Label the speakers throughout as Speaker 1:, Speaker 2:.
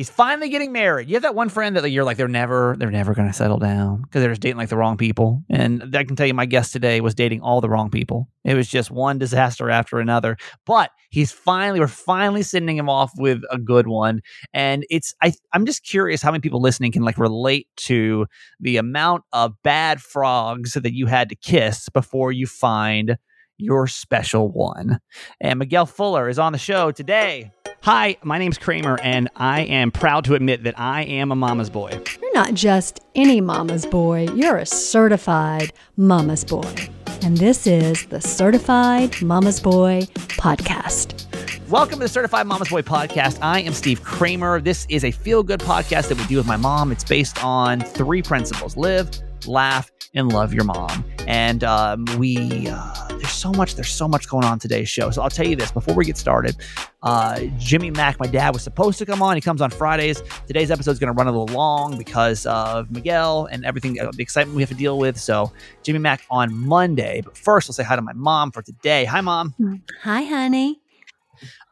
Speaker 1: he's finally getting married. You have that one friend that you're like they're never they're never going to settle down because they're just dating like the wrong people. And I can tell you, my guest today was dating all the wrong people. It was just one disaster after another. But he's finally we're finally sending him off with a good one. And it's I I'm just curious how many people listening can like relate to the amount of bad frogs that you had to kiss before you find your special one. And Miguel Fuller is on the show today. Hi, my name's Kramer, and I am proud to admit that I am a mama's boy.
Speaker 2: You're not just any mama's boy, you're a certified mama's boy. And this is the Certified Mama's Boy Podcast.
Speaker 1: Welcome to the Certified Mama's Boy podcast. I am Steve Kramer. This is a feel good podcast that we do with my mom. It's based on three principles live, laugh, and love your mom. And um, we, uh, there's so much, there's so much going on today's show. So I'll tell you this before we get started. Uh, Jimmy Mack, my dad, was supposed to come on. He comes on Fridays. Today's episode is going to run a little long because of Miguel and everything, uh, the excitement we have to deal with. So Jimmy Mack on Monday. But first, I'll say hi to my mom for today. Hi, mom.
Speaker 2: Hi, honey.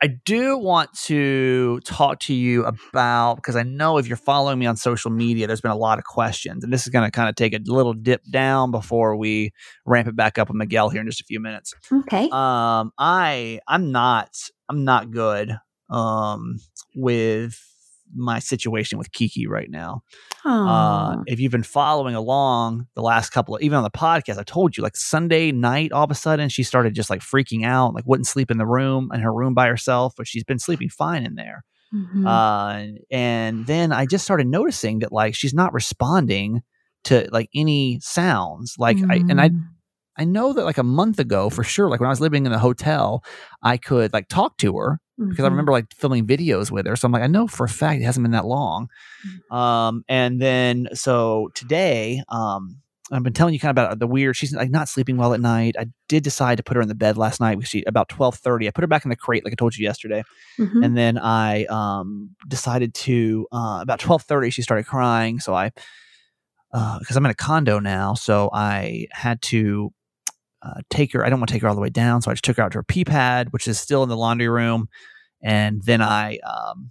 Speaker 1: I do want to talk to you about because I know if you're following me on social media, there's been a lot of questions, and this is going to kind of take a little dip down before we ramp it back up with Miguel here in just a few minutes.
Speaker 2: Okay.
Speaker 1: Um, I I'm not I'm not good um with my situation with Kiki right now. Uh, if you've been following along the last couple of, even on the podcast, I told you like Sunday night, all of a sudden she started just like freaking out, like wouldn't sleep in the room in her room by herself, but she's been sleeping fine in there.
Speaker 2: Mhm.
Speaker 1: Uh, and then I just started noticing that like she's not responding to like any sounds. Like I and I
Speaker 2: Mm.
Speaker 1: I know that like a month ago for sure, like when I was living in the hotel, I could like talk to her because I
Speaker 2: Mhm.
Speaker 1: remember like filming videos with her. So I'm like, I know for a fact it hasn't been that long. Um, and then so today, um, I've been telling you kind of about the weird. She's like not sleeping well at night. I did decide to put her in the bed last night. She about twelve thirty. I put her back in the crate like I told you yesterday,
Speaker 2: Mhm.
Speaker 1: and then I um decided to uh, about twelve thirty. She started crying, so I because I'm in a condo now, so I had to uh, take her. I don't want to take her all the way down, so I just took her out to her pee pad, which is still in the laundry room, and then I um,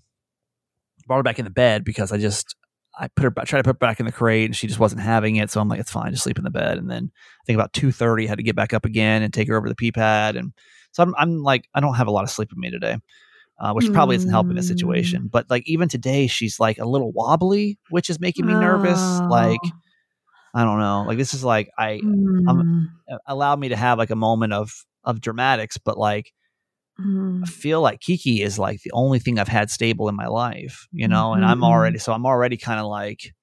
Speaker 1: brought her back in the bed because I just I put her I tried to put her back in the crate, and she just wasn't having it. So I'm like, it's fine, just sleep in the bed. And then I think about two thirty, I had to get back up again and take her over to the pee pad, and so I'm I'm like I don't have a lot of sleep in me today. Uh, which probably isn't helping the situation, but like even today, she's like a little wobbly, which is making me nervous. Like
Speaker 2: Oh.
Speaker 1: I don't know, like this is like I
Speaker 2: Mm.
Speaker 1: uh, allowed me to have like a moment of of dramatics but like
Speaker 2: Mm.
Speaker 1: i feel like kiki is like the only thing i've had stable in my life you know and i'm
Speaker 2: Mhm.
Speaker 1: already so i'm already kind of like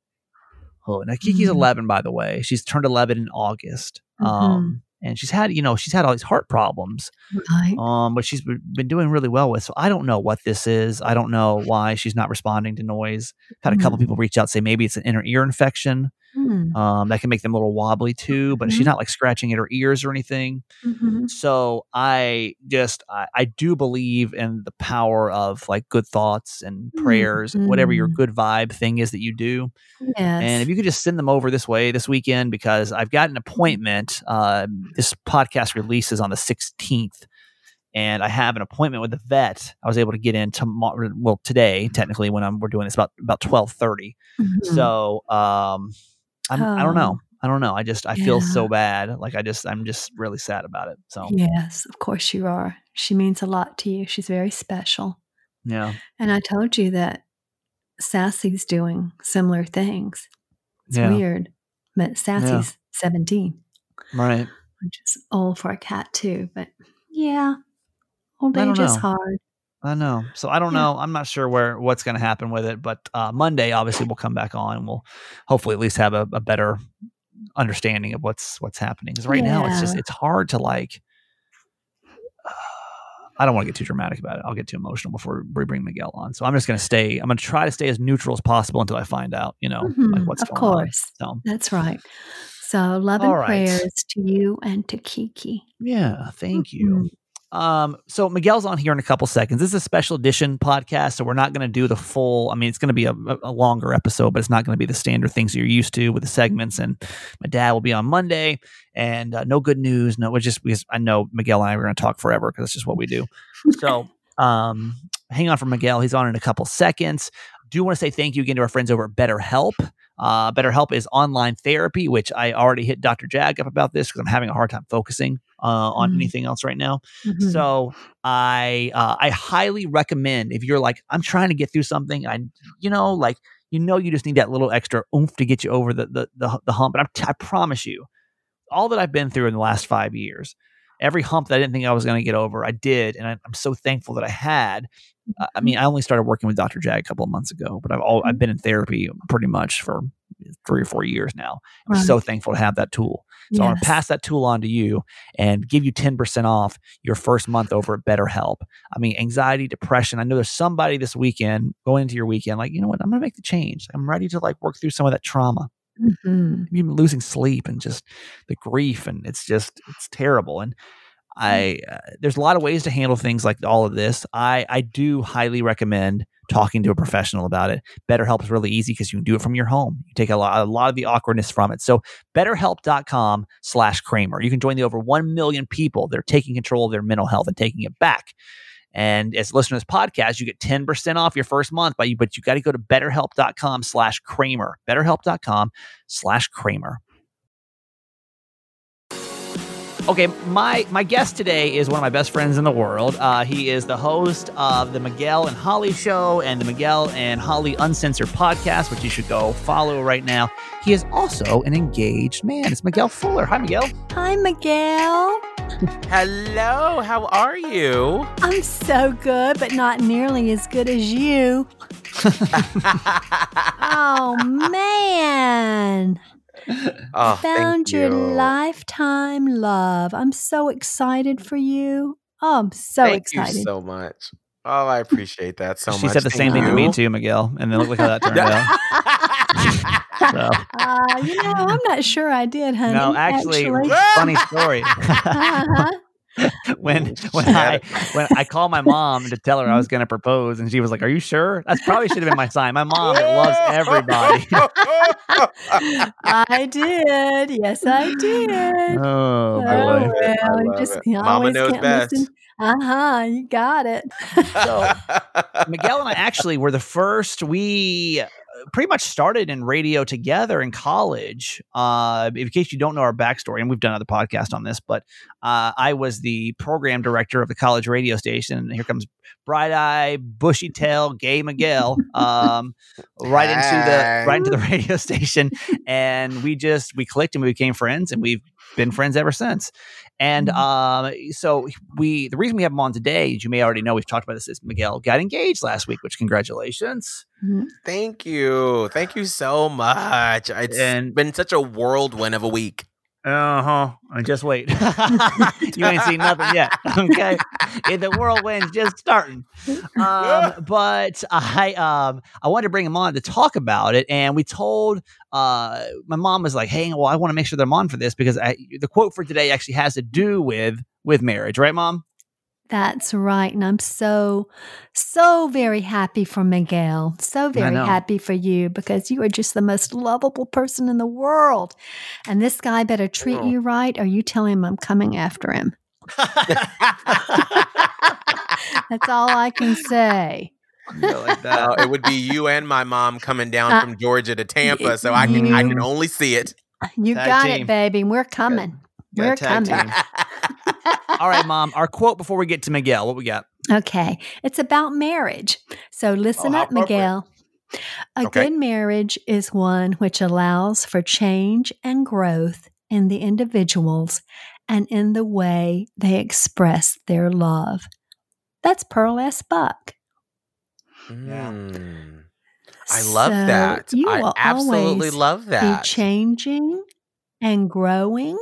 Speaker 1: oh now kiki's
Speaker 2: Mhm.
Speaker 1: 11 by the way she's turned 11 in august
Speaker 2: Mhm.
Speaker 1: um and she's had you know she's had all these heart problems
Speaker 2: Right.
Speaker 1: um but she's been doing really well with so i don't know what this is i don't know why she's not responding to noise had a couple
Speaker 2: Mm.
Speaker 1: people reach out say maybe it's an inner ear infection
Speaker 2: Mm.
Speaker 1: um that can make them a little wobbly too but she's
Speaker 2: Mhm.
Speaker 1: not like scratching at her ears or anything
Speaker 2: Mhm.
Speaker 1: so i just I, I do believe in the power of like good thoughts and prayers and whatever your
Speaker 2: Mhm.
Speaker 1: good vibe thing is that you do
Speaker 2: Yes.
Speaker 1: and if you could just send them over this way this weekend because i've got an appointment uh, this podcast releases on the 16th and i have an appointment with the vet i was able to get in tomorrow well today technically when I'm, we're doing this about about 12.30
Speaker 2: Mhm.
Speaker 1: so um I'm, i don't
Speaker 2: Oh.
Speaker 1: know i don't know i just i feel so bad like i just i'm just really sad about it so
Speaker 2: Yes, of course you are. She means a lot to you. She's very special.
Speaker 1: yeah
Speaker 2: And I told you that Sassy's doing similar things. It's
Speaker 1: Yeah.
Speaker 2: weird. But Sassy's 17,
Speaker 1: right
Speaker 2: which is old for a cat too. But yeah, old age is hard.
Speaker 1: I know. So I don't
Speaker 2: Yeah.
Speaker 1: know. I'm not sure where what's going to happen with it, but uh, Monday obviously we'll come back on and we'll hopefully at least have a, a better understanding of what's what's happening. Because right now it's just it's hard to like. I don't want to get too dramatic about it. I'll get too emotional before we bring Miguel on. So I'm just going to stay. I'm going to try to stay as neutral as possible until I find out, you know, like
Speaker 2: Mhm,
Speaker 1: what's
Speaker 2: of
Speaker 1: going on.
Speaker 2: Of course.
Speaker 1: So
Speaker 2: That's right. So love
Speaker 1: All
Speaker 2: and
Speaker 1: right.
Speaker 2: prayers to you and to Kiki.
Speaker 1: Yeah, thank you.
Speaker 2: Mhm.
Speaker 1: Um, so Miguel's on here in a couple seconds. This is a special edition podcast, so we're not going to do the full. I mean, it's going to be a, a longer episode, but it's not going to be the standard things you're used to with the segments. And my dad will be on Monday, and uh, no good news. No, it's just because I know Miguel and I are going to talk forever because that's just what we do. So, um, hang on for Miguel. He's on in a couple seconds. do want to say thank you again to our friends over at BetterHelp. Uh, BetterHelp is online therapy, which I already hit Dr. Jag up about this because I'm having a hard time focusing uh, on
Speaker 2: Mhm.
Speaker 1: anything else right now.
Speaker 2: Mhm.
Speaker 1: So I uh, I highly recommend if you're like I'm trying to get through something, I you know like you know you just need that little extra oomph to get you over the the the, the hump. And I'm t- I promise you, all that I've been through in the last five years, every hump that I didn't think I was going to get over, I did, and I, I'm so thankful that I had. Uh, I mean, I only started working with Dr. Jag a couple of months ago, but I've all I've been in therapy pretty much for three or four years now. I'm so thankful to have that tool. So I want to pass that tool on to you and give you 10% off your first month over at BetterHelp. I mean, anxiety, depression. I know there's somebody this weekend going into your weekend, like, you know what? I'm going to make the change. I'm ready to like work through some of that trauma,
Speaker 2: Mhm.
Speaker 1: even losing sleep and just the grief. And it's just, it's terrible. And I, uh, there's a lot of ways to handle things like all of this. I, I do highly recommend talking to a professional about it. BetterHelp is really easy because you can do it from your home. You take a lot, a lot of the awkwardness from it. So betterhelp.com slash Kramer. You can join the over 1 million people that are taking control of their mental health and taking it back. And as listeners podcast, you get 10% off your first month, but you, but you got to go to betterhelp.com slash Kramer. Betterhelp.com slash Kramer. Okay, my my guest today is one of my best friends in the world. Uh, he is the host of the Miguel and Holly Show and the Miguel and Holly Uncensored podcast, which you should go follow right now. He is also an engaged man. It's Miguel Fuller. Hi, Miguel.
Speaker 2: Hi, Miguel.
Speaker 3: Hello, how are you?
Speaker 2: I'm so good, but not nearly as good as you. Oh, man.
Speaker 3: oh,
Speaker 2: Found your
Speaker 3: you.
Speaker 2: lifetime love. I'm so excited for you. Oh, I'm so excited.
Speaker 3: Thank
Speaker 2: excited.
Speaker 3: you so much. Oh, I appreciate that so
Speaker 1: she
Speaker 3: much.
Speaker 1: She said the same
Speaker 3: Thank
Speaker 1: thing to me too, Miguel. And then look, look how that turned out. So,
Speaker 2: uh, you know, I'm not sure I did, honey.
Speaker 1: no, actually, funny story.
Speaker 2: Uh-huh.
Speaker 1: when when I when I called my mom to tell her I was going to propose, and she was like, "Are you sure?" That's probably should have been my sign. My mom loves everybody.
Speaker 2: I did. Yes, I did.
Speaker 1: oh
Speaker 3: I
Speaker 2: Oh,
Speaker 1: boy!
Speaker 3: it. I
Speaker 2: well, you just
Speaker 3: it. Mama
Speaker 2: always
Speaker 3: knows
Speaker 2: can't
Speaker 3: best.
Speaker 2: listen. Uh huh. You got it.
Speaker 1: So Miguel and I actually were the first. We uh, pretty much started in radio together in college. Uh, in case you don't know our backstory, and we've done other podcasts on this, but uh, I was the program director of the college radio station. And here comes bright eye, bushy tail, gay Miguel, um, right into the right into the radio station, and we just we clicked and we became friends, and we've been friends ever since. And
Speaker 2: Mhm.
Speaker 1: um, so we the reason we have him on today, as you may already know, we've talked about this, is Miguel got engaged last week, which congratulations.
Speaker 3: Thank you. Thank you so much. It's
Speaker 1: And-
Speaker 3: been such a whirlwind of a week.
Speaker 1: Uh huh. I just wait. you ain't seen nothing yet. Okay. In the whirlwind's just starting. Um, but I um I wanted to bring him on to talk about it, and we told uh my mom was like, "Hey, well, I want to make sure that I'm on for this because I, the quote for today actually has to do with with marriage, right, mom?"
Speaker 2: That's right. And I'm so, so very happy for Miguel. So very happy for you because you are just the most lovable person in the world. And this guy better treat
Speaker 3: Oh.
Speaker 2: you right or you tell him I'm coming after him. That's all I can say.
Speaker 1: Go like that.
Speaker 3: Uh, it would be you and my mom coming down
Speaker 2: Uh,
Speaker 3: from Georgia to Tampa, so I can I can only see it.
Speaker 2: You
Speaker 1: Tag
Speaker 2: got
Speaker 1: team.
Speaker 2: it, baby. We're coming. We're coming.
Speaker 1: All right, mom. Our quote before we get to Miguel. What we got?
Speaker 2: Okay. It's about marriage. So listen
Speaker 3: how
Speaker 2: up, Miguel. A
Speaker 3: Okay.
Speaker 2: good marriage is one which allows for change and growth in the individuals and in the way they express their love. That's Pearl S. Buck.
Speaker 3: Mm. I love
Speaker 2: So
Speaker 3: that.
Speaker 2: You
Speaker 3: I
Speaker 2: will
Speaker 3: absolutely
Speaker 2: always
Speaker 3: love that.
Speaker 2: Be changing and growing,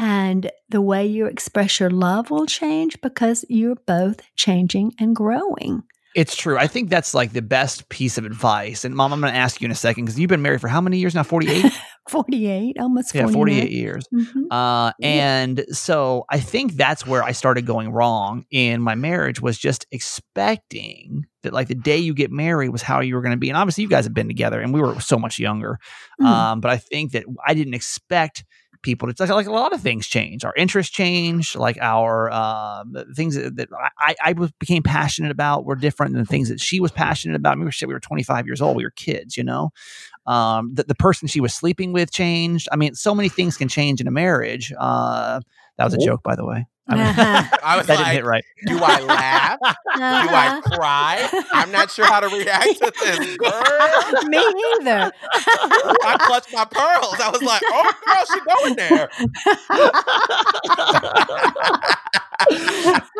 Speaker 2: and the way you express your love will change because you're both changing and growing.
Speaker 1: It's true. I think that's like the best piece of advice. And mom, I'm going to ask you in a second because you've been married for how many years now? 48?
Speaker 2: 48, almost
Speaker 1: yeah, 48 years.
Speaker 2: Mhm.
Speaker 1: Uh,
Speaker 2: Yeah.
Speaker 1: and so I think that's where I started going wrong in my marriage was just expecting that like the day you get married was how you were going to be. And obviously you guys have been together and we were so much younger.
Speaker 2: Mm.
Speaker 1: Um, but I think that I didn't expect people. It's like, like a lot of things change. Our interests change. Like our um, things that, that I, I became passionate about were different than the things that she was passionate about. We were we were 25 years old. We were kids, you know. Um, the, the person she was sleeping with changed. I mean, so many things can change in a marriage. Uh, that was a joke, by the way. I mean,
Speaker 2: Uh-huh.
Speaker 3: I was
Speaker 1: that didn't
Speaker 3: like,
Speaker 1: hit right.
Speaker 3: do I laugh? Do I
Speaker 2: Uh-huh.
Speaker 3: cry? I'm not sure how to react to this, girl.
Speaker 2: Me either.
Speaker 3: I clutched my pearls. I was like, oh, girl, she going there.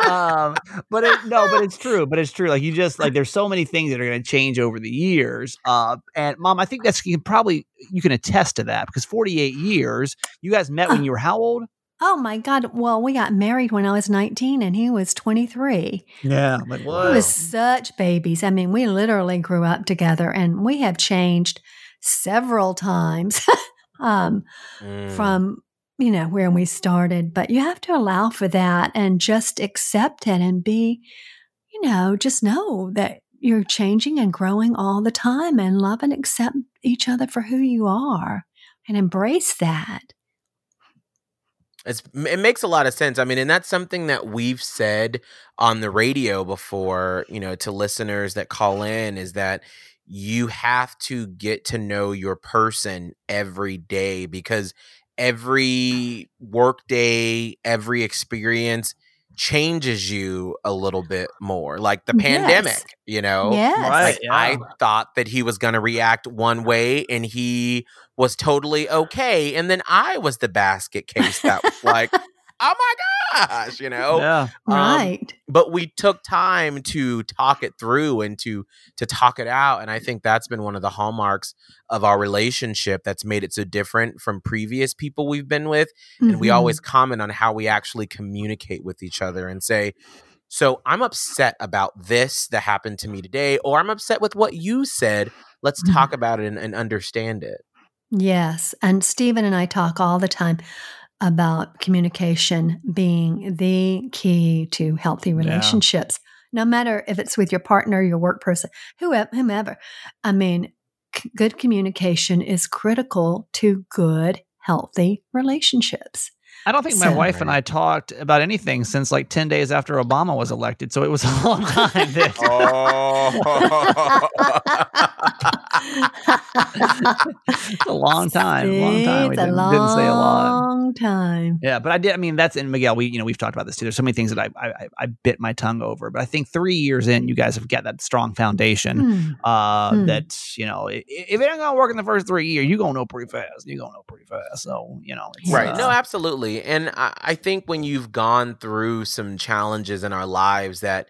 Speaker 1: um, but it, no, but it's true. But it's true. Like you just like there's so many things that are going to change over the years. Uh, and mom, I think that's you can probably you can attest to that because 48 years. You guys met when you were how old?
Speaker 2: Oh my God. Well, we got married when I was 19 and he was 23.
Speaker 1: Yeah, like
Speaker 2: We was such babies. I mean, we literally grew up together and we have changed several times um,
Speaker 3: Mm.
Speaker 2: from, you know, where we started. But you have to allow for that and just accept it and be, you know, just know that you're changing and growing all the time and love and accept each other for who you are and embrace that.
Speaker 3: It's, it makes a lot of sense. I mean, and that's something that we've said on the radio before, you know, to listeners that call in is that you have to get to know your person every day because every workday, every experience changes you a little bit more. Like the
Speaker 2: Yes.
Speaker 3: pandemic, you know?
Speaker 2: yes.
Speaker 1: Right.
Speaker 3: Like
Speaker 1: yeah.
Speaker 3: I thought that he was going to react one way and he was totally okay. And then I was the basket case that was like, oh my gosh, you know?
Speaker 1: yeah.
Speaker 3: Um,
Speaker 2: Right.
Speaker 3: but we took time to talk it through and to to talk it out and i think that's been one of the hallmarks of our relationship that's made it so different from previous people we've been with and we
Speaker 2: Mhm.
Speaker 3: always comment on how we actually communicate with each other and say so i'm upset about this that happened to me today or i'm upset with what you said let's
Speaker 2: Mhm.
Speaker 3: talk about it and, and understand it
Speaker 2: Yes. And Stephen and I talk all the time about communication being the key to healthy relationships, no matter if it's with your partner, your work person, whoever, whomever. I mean, c- good communication is critical to good, healthy relationships.
Speaker 1: I don't think my wife and I talked about anything since like 10 days after Obama was elected. So it was a long time. That, it's a long time. Long time. We
Speaker 2: It's a
Speaker 1: didn't, didn't say a lot.
Speaker 2: long time.
Speaker 1: Yeah, but I did. I mean, that's in Miguel. We, you know, we've talked about this too. There's so many things that I, I, I- I bit my tongue over. But I think three years in, you guys have got that strong foundation.
Speaker 2: Hmm.
Speaker 1: Uh,
Speaker 2: Hmm.
Speaker 1: that you know, i- if it ain't gonna work in the first three years, you are gonna know pretty fast. You are gonna know pretty fast. So you know, it's,
Speaker 3: Right.
Speaker 1: uh,
Speaker 3: No, absolutely. And I, I think when you've gone through some challenges in our lives that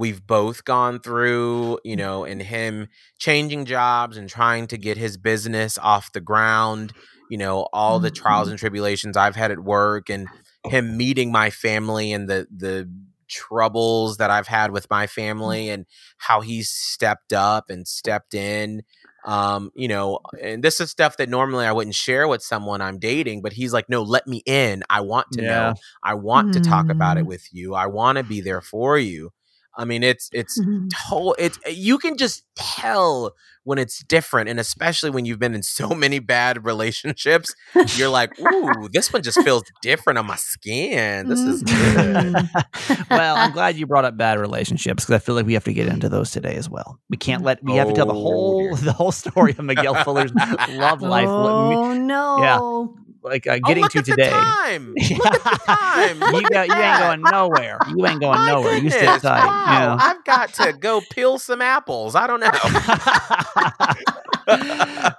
Speaker 3: we've both gone through, you know, and him changing jobs and trying to get his business off the ground, you know, all the trials and tribulations I've had at work and him meeting my family and the the troubles that I've had with my family and how he's stepped up and stepped in um you know and this is stuff that normally i wouldn't share with someone i'm dating but he's like no let me in. I want to
Speaker 1: Yeah.
Speaker 3: know i want to talk about it
Speaker 2: Mm.
Speaker 3: with you. I want to be there for you i mean it's it's whole it's you can just tell when it's different and especially when you've been in so many bad relationships you're like ooh this one just feels different on my skin this is good
Speaker 2: Mhm.
Speaker 1: well, I'm glad you brought up bad relationships because I feel like we have to get into those today as well. We can't let we have to tell the
Speaker 3: Oh,
Speaker 1: whole
Speaker 3: dear.
Speaker 1: the whole story of Miguel Fuller's love life,
Speaker 2: Oh no!
Speaker 1: Like uh,
Speaker 3: oh,
Speaker 1: getting
Speaker 3: look
Speaker 1: to
Speaker 3: at
Speaker 1: today.
Speaker 3: the time look at the time
Speaker 1: you,
Speaker 3: Look
Speaker 1: go,
Speaker 3: at
Speaker 1: you ain't going nowhere. You ain't going
Speaker 3: My
Speaker 1: nowhere. You sit
Speaker 3: goodness,
Speaker 1: tight.
Speaker 3: Wow, I've got to go peel some apples. I don't know.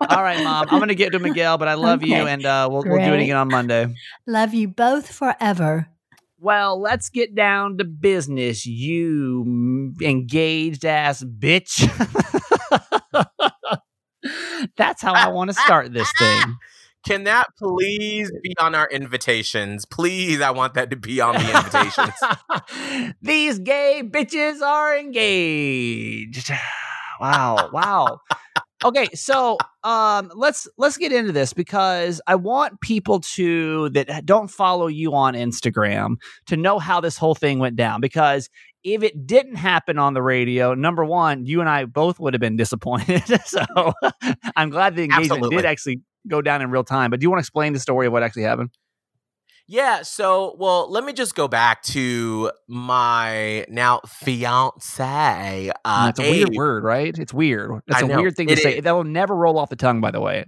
Speaker 1: All right, mom. I'm gonna get to Miguel, but I love you, and uh, we'll we'll do it again on Monday.
Speaker 2: Love you both forever.
Speaker 1: Well, let's get down to business, you engaged ass bitch. That's how I want to start this thing.
Speaker 3: Can that please be on our invitations? Please, I want that to be on the invitations.
Speaker 1: These gay bitches are engaged. Wow, wow. Okay, so um let's let's get into this because I want people to that don't follow you on Instagram to know how this whole thing went down because if it didn't happen on the radio, number one, you and I both would have been disappointed. so I'm glad the engagement
Speaker 3: Absolutely.
Speaker 1: did actually go down in real time. But do you want to explain the story of what actually happened?
Speaker 3: Yeah, so well, let me just go back to my now fiance. Uh,
Speaker 1: it's a
Speaker 3: Abe.
Speaker 1: weird word, right? It's weird. That's
Speaker 3: I
Speaker 1: a
Speaker 3: know,
Speaker 1: weird thing to
Speaker 3: it
Speaker 1: say. That will never roll off the tongue, by the way.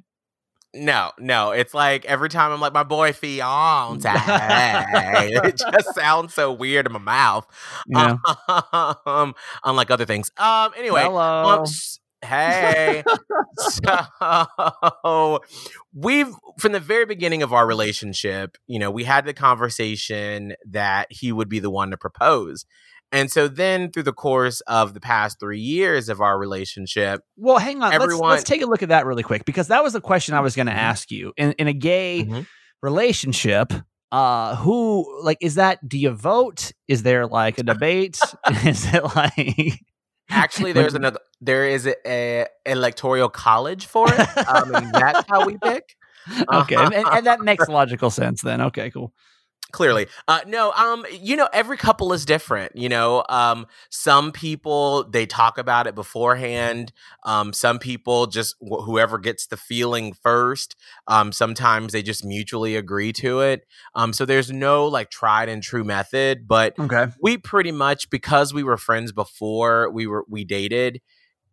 Speaker 3: No, no, it's like every time I'm like my boy fiance. it just sounds so weird in my mouth.
Speaker 1: Know?
Speaker 3: Um, unlike other things. Um, anyway,
Speaker 1: Hello.
Speaker 3: um, hey. so we've from the very beginning of our relationship, you know, we had the conversation that he would be the one to propose. And so then through the course of the past three years of our relationship,
Speaker 1: Well, hang on. Let's,
Speaker 3: Everyone-
Speaker 1: let's take a look at that really quick because that was the question I was going to
Speaker 3: Mhm.
Speaker 1: ask you. In in a gay
Speaker 3: Mhm.
Speaker 1: relationship, uh, who like is that? Do you vote? Is there like a debate? is it like
Speaker 3: actually there's another there is a, a electoral college for it. Um, and that's how we pick.
Speaker 1: okay, and, and that makes logical sense then. Okay, cool.
Speaker 3: Clearly uh no um you know every couple is different you know um some people they talk about it beforehand um some people just wh- whoever gets the feeling first um sometimes they just mutually agree to it um so there's no like tried and true method but
Speaker 1: Okay.
Speaker 3: we pretty much because we were friends before we were we dated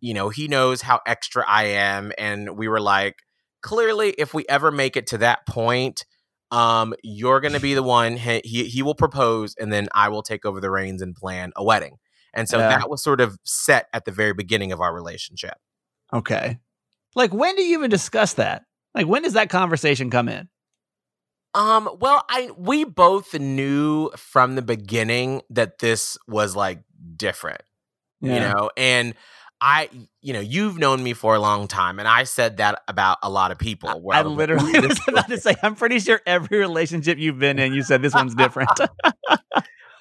Speaker 3: you know he knows how extra i am and we were like clearly if we ever make it to that point um you're gonna be the one he, he he will propose and then i will take over the reins and plan a wedding and so
Speaker 1: Yeah.
Speaker 3: that was sort of set at the very beginning of our relationship
Speaker 1: Okay. Like when do you even discuss that? Like when does that conversation come in?
Speaker 3: Um, well, I we both knew from the beginning that this was like different. you know and i you know you've known me for a long time and i said that about a lot of people where
Speaker 1: I
Speaker 3: like,
Speaker 1: literally was about to say, I'm pretty sure every relationship you've been in, you said this one's different.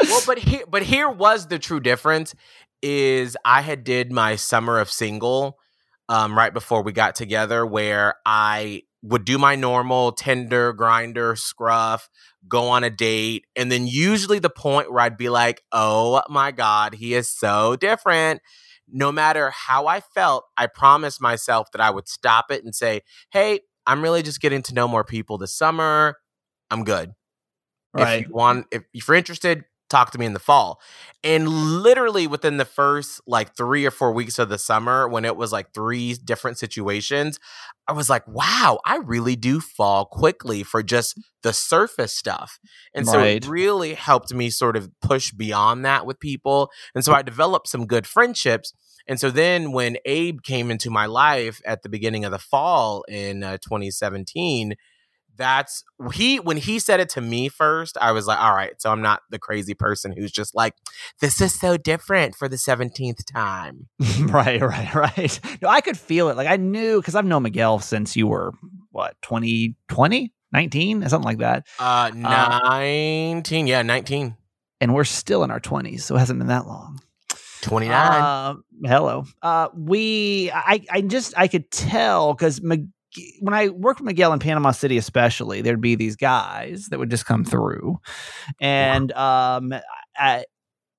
Speaker 3: well but here but here was the true difference is i had did my summer of single um right before we got together where i would do my normal Tinder Grindr scruff go on a date and then usually the point where i'd be like oh my god he is so different no matter how i felt i promised myself that i would stop it and say hey i'm really just getting to know more people this summer i'm good
Speaker 1: right.
Speaker 3: if you want if, if you're interested talk to me in the fall and literally within the first like three or four weeks of the summer when it was like three different situations i was like wow i really do fall quickly for just the surface stuff. And so it really helped me sort of push beyond that with people and so i developed some good friendships and so then when abe came into my life at the beginning of the fall in uh, 2017 that's he when he said it to me first i was like all right so i'm not the crazy person who's just like this is so different for the 17th time
Speaker 1: right, right, right. No, I could feel it. Like I knew because I've known Miguel since you were what 2020, 19, something like that,
Speaker 3: uh 19 yeah 19
Speaker 1: and we're still in our 20s, so it hasn't been that long.
Speaker 3: 29
Speaker 1: Uh, hello. Uh, we, I, I just, I could tell because when I worked with Miguel in Panama City, especially, there'd be these guys that would just come through, and um, I,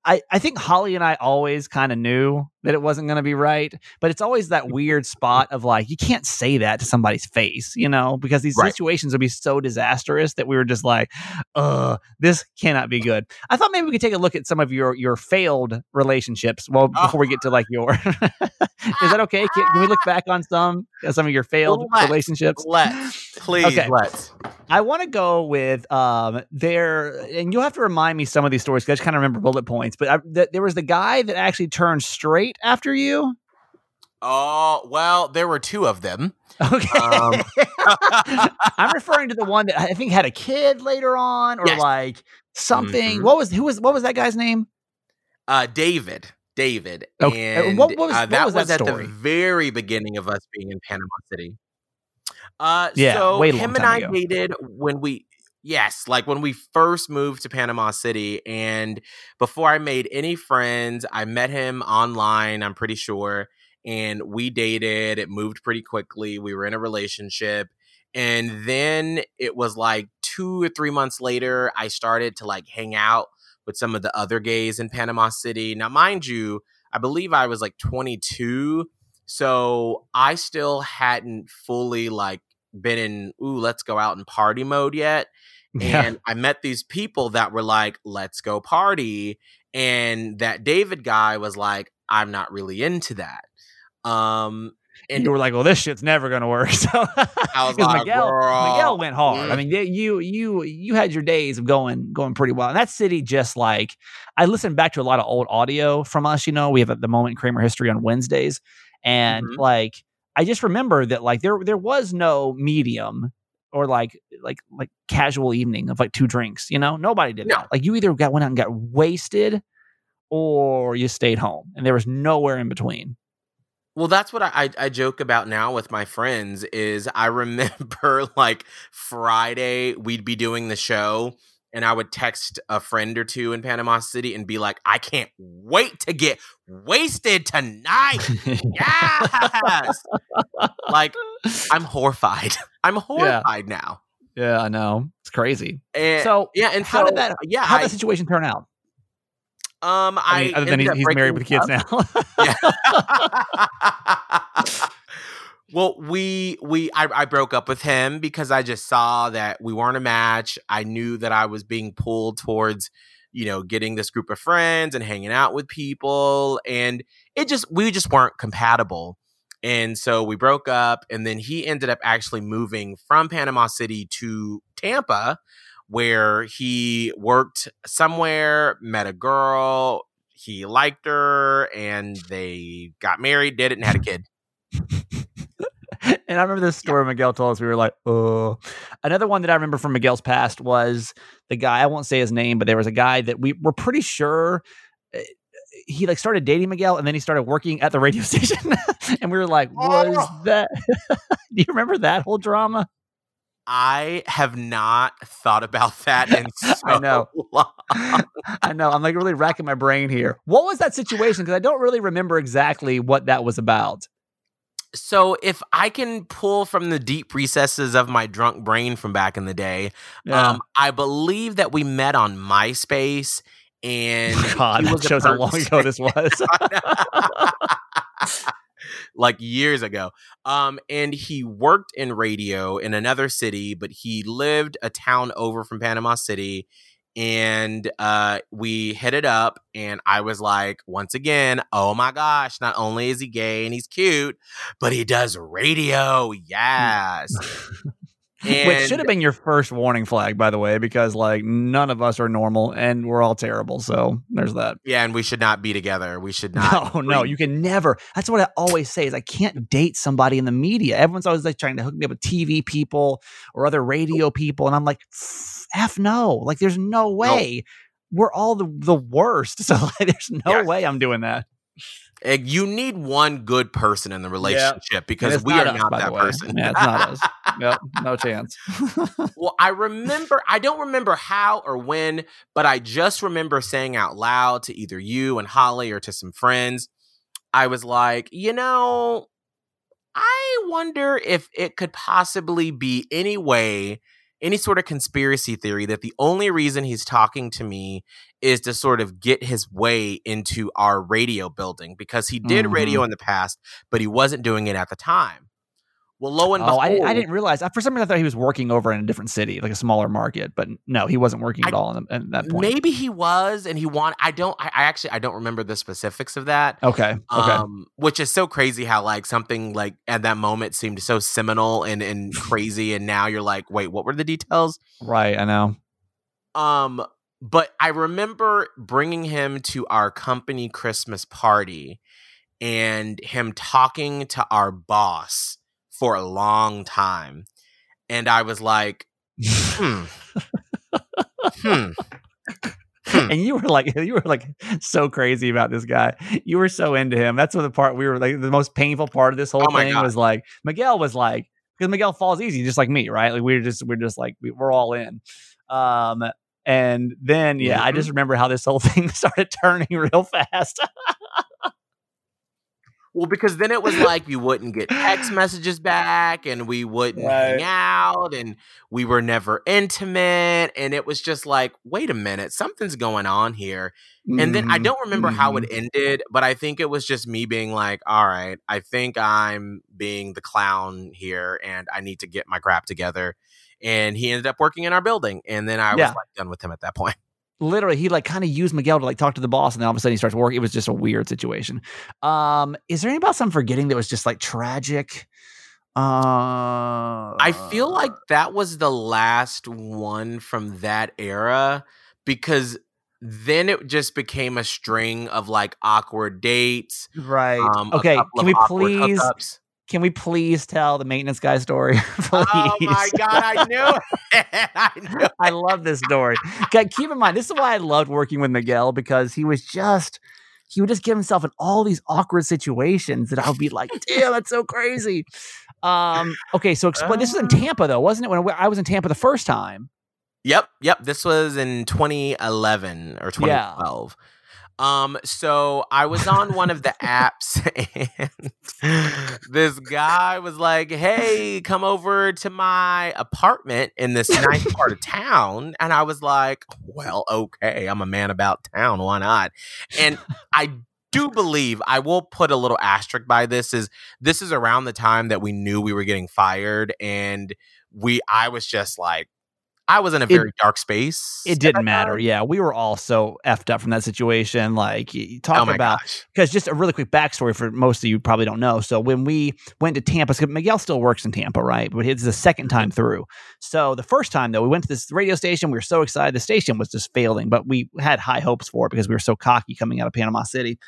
Speaker 1: I, I think Holly and I always kind of knew that it wasn't going to be right, but it's always that weird spot of like you can't say that to somebody's face, you know, because these
Speaker 3: Right.
Speaker 1: situations would be so disastrous that we were just like, uh, this cannot be good. I thought maybe we could take a look at some of your your failed relationships. Well,
Speaker 3: Oh.
Speaker 1: before we get to like your, is that okay? Can, can we look back on some some of your failed
Speaker 3: Let's.
Speaker 1: relationships?
Speaker 3: let's please
Speaker 1: Okay.
Speaker 3: let's
Speaker 1: I want to go with um there, and you'll have to remind me some of these stories because I just kind of remember bullet points. But I, th- there was the guy that actually turned straight after you.
Speaker 3: oh well there were two of them
Speaker 1: Okay,
Speaker 3: Um.
Speaker 1: I'm referring to the one that I think had a kid later on, or
Speaker 3: Yes.
Speaker 1: like something.
Speaker 3: Mhm.
Speaker 1: What was who was what was that guy's name?
Speaker 3: uh david david
Speaker 1: Okay,
Speaker 3: and
Speaker 1: what- what was-
Speaker 3: uh, that
Speaker 1: was
Speaker 3: was,
Speaker 1: that
Speaker 3: at
Speaker 1: story?
Speaker 3: the very beginning of us being in panama city uh
Speaker 1: Yeah,
Speaker 3: so him and i
Speaker 1: ago.
Speaker 3: dated when we yes like when we first moved to panama city and before i made any friends i met him online i'm pretty sure and we dated it moved pretty quickly we were in a relationship and then it was like two or three months later i started to like hang out with some of the other gays in panama city. Now mind you i believe i was like 22 so i still hadn't fully like been in ooh let's go out and party mode yet
Speaker 1: Yeah.
Speaker 3: and I met these people that were like, let's go party. And that David guy was like, I'm not really into that. Um, and
Speaker 1: you were like, "Well, this shit's never gonna work." So
Speaker 3: I was like,
Speaker 1: Miguel,
Speaker 3: "Girl,
Speaker 1: Miguel went hard. I
Speaker 3: mm."
Speaker 1: mean, you you you had your days of going going pretty well. And that city just like I listened back to a lot of old audio from us. You know, we have at the moment Kramer history on Wednesdays, and
Speaker 3: Mhm.
Speaker 1: like I just remember that like there there was no medium or like like like casual evening of like two drinks. You know, nobody did
Speaker 3: No.
Speaker 1: that. Like you either got went out and got wasted. Or you stayed home, and there was nowhere in between.
Speaker 3: Well, that's what I, I I joke about now with my friends. Is I remember like Friday we'd be doing the show, and I would text a friend or two in Panama City and be like, "I can't wait to get wasted tonight." Yes, like I'm horrified. I'm horrified now.
Speaker 1: yeah, I know it's crazy.
Speaker 3: And
Speaker 1: So
Speaker 3: yeah, and
Speaker 1: how
Speaker 3: so,
Speaker 1: did that?
Speaker 3: Yeah,
Speaker 1: How did that situation turn out?
Speaker 3: um, I,
Speaker 1: I mean, other than
Speaker 3: ended
Speaker 1: he's, married with kids now.
Speaker 3: Well, we we I, I broke up with him because I just saw that we weren't a match. I knew that I was being pulled towards, you know, getting this group of friends and hanging out with people, and it just we just weren't compatible. And so we broke up, and then he ended up actually moving from Panama City to Tampa, where he worked somewhere, met a girl, he liked her, and they got married, did it, and had a kid.
Speaker 1: and I remember this story Miguel told us. We were like, oh. Another one that I remember from Miguel's past was the guy. I won't say his name, but there was a guy that we were pretty sure uh, he like started dating Miguel, and then he started working at the radio station. and we were like, was
Speaker 3: Oh.
Speaker 1: that? Do you remember that whole drama?
Speaker 3: I have not thought about that in so
Speaker 1: I know.
Speaker 3: long.
Speaker 1: I know. I'm like really racking my brain here. What was that situation? Because I don't really remember exactly what that was about.
Speaker 3: So if I can pull from the deep recesses of my drunk brain from back in the day,
Speaker 1: Yeah.
Speaker 3: um, I believe that we met on MySpace, and
Speaker 1: God, that shows how long ago this was.
Speaker 3: like years ago. Um, and he worked in radio in another city, but he lived a town over from Panama City. And uh, we hit it up, and I was like, once again, oh my gosh! Not only is he gay and he's cute, but he does radio. Yes,
Speaker 1: Which should have been your first warning flag, by the way, because like none of us are normal and we're all terrible. So there's that.
Speaker 3: yeah, and we should not be together. We should not.
Speaker 1: No, no, you can never. That's what I always say is I can't date somebody in the media. Everyone's always like trying to hook me up with TV people or other radio people, and I'm like, f no, like there's no way. We're all the the worst. So like, there's no
Speaker 3: Yes.
Speaker 1: way I'm doing that.
Speaker 3: You need one good person in the relationship
Speaker 1: And
Speaker 3: because we are
Speaker 1: us,
Speaker 3: not that person.
Speaker 1: Yeah, it's not us. Yep, no chance.
Speaker 3: Well, I remember, I don't remember how or when, but I just remember saying out loud to either you and Holly or to some friends, I was like, you know, I wonder if it could possibly be any way, any sort of conspiracy theory that the only reason he's talking to me is to sort of get his way into our radio building because he did
Speaker 1: Mhm.
Speaker 3: radio in the past, but he wasn't doing it at the time. Well, lo and
Speaker 1: Oh,
Speaker 3: behold,
Speaker 1: I, didn't- I didn't realize. For some reason, I thought he was working over in a different city, like a smaller market. But no, he wasn't working at
Speaker 3: I-
Speaker 1: all in, in that point.
Speaker 3: Maybe he was, and he want. I don't. I, I actually I don't remember the specifics of that.
Speaker 1: Okay. Okay.
Speaker 3: Um, which is so crazy how like something like at that moment seemed so seminal and and crazy, and now you're like, wait, what were the details?
Speaker 1: right. I know.
Speaker 3: Um, but I remember bringing him to our company Christmas party, and him talking to our boss for a long time, and I was like, hmm, hmm. Hmm.
Speaker 1: and you were like, you were like so crazy about this guy. You were so into him. That's what the part we were like. The most painful part of this whole
Speaker 3: Oh
Speaker 1: thing
Speaker 3: God.
Speaker 1: was like Miguel was like because Miguel falls easy, just like me, right? Like we're just we're just like we, we're all in. Um, and then yeah, I
Speaker 3: Mhm.
Speaker 1: just remember how this whole thing started turning real fast.
Speaker 3: Well, because then it was like you wouldn't get text messages back and we wouldn't
Speaker 1: Right.
Speaker 3: hang out and we were never intimate. And it was just like, wait a minute, something's going on here. And then I
Speaker 1: Mhm,
Speaker 3: don't remember how
Speaker 1: mhm.
Speaker 3: it ended, but I think it was just me being like, all right, I think I'm being the clown here and I need to get my crap together. And he ended up working in our building. And then I was like done with him at that point.
Speaker 1: Literally he like kind of used Miguel to like talk to the boss, and then all of a sudden he starts working. It was just a weird situation. Um, is there any about some forgetting that was just like tragic? Uh,
Speaker 3: I feel like that was the last one from that era because then it just became a string of like awkward dates.
Speaker 1: right.
Speaker 3: Um,
Speaker 1: okay, can we please
Speaker 3: hookups.
Speaker 1: Can we please tell the maintenance guy story? please.
Speaker 3: Oh my god, I knew it. I knew. it.
Speaker 1: I love this story. Keep in mind, this is why I loved working with Miguel because he was just he would just get himself in all these awkward situations that I would be like, damn, that's so crazy. Um, okay, so explain this was in
Speaker 3: Uh.
Speaker 1: Tampa though, wasn't it? When I was in Tampa the first time.
Speaker 3: Yep, yep. This was in 2011 or 2012. Um, so I was on one of the apps and this guy was like, Hey, come over to my apartment in this nice part of town. And I was like, Well, okay, I'm a man about town. Why not? And I do believe I will put a little asterisk by this is this is around the time that we knew we were getting fired and we I was just like I was in a
Speaker 1: It-
Speaker 3: very dark space.
Speaker 1: It didn't matter. Yeah, we were all so effed up from that situation. Like talk
Speaker 3: Oh
Speaker 1: about because just a really quick backstory for most of you probably don't know. So when we went to Tampa, Miguel still works in Tampa, right? But it's the second time through. So the first time though, we went to this radio station. We were so excited. The station was just failing, but we had high hopes for it because we were so cocky coming out of Panama City.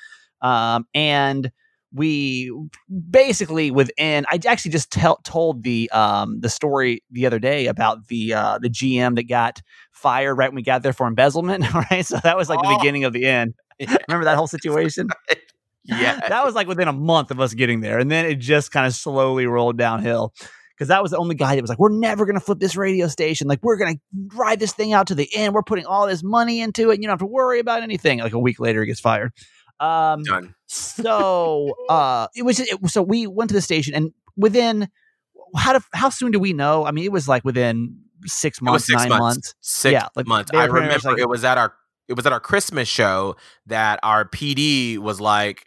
Speaker 1: Um, and we basically within I actually just tell, told the um the story the other day about the uh the GM that got fired right when we got there for embezzlement, right? So that was like the
Speaker 3: Oh.
Speaker 1: beginning of the end. Remember that whole situation?
Speaker 3: Yeah.
Speaker 1: that was like within a month of us getting there. And then it just kind of slowly rolled downhill. Because that was the only guy that was like, we're never going to flip this radio station. Like, we're going to ride this thing out to the end. We're putting all this money into it. And you don't have to worry about anything. Like a week later, he gets fired. Um,
Speaker 3: Done.
Speaker 1: so uh, it was, it, so we went to the station and within, how, to, how soon do we know? I mean, it was like within six months,
Speaker 3: six
Speaker 1: nine
Speaker 3: months.
Speaker 1: months.
Speaker 3: Six
Speaker 1: Yeah, like,
Speaker 3: months. I remember
Speaker 1: like-
Speaker 3: it was at our it was at our Christmas show that our PD was like,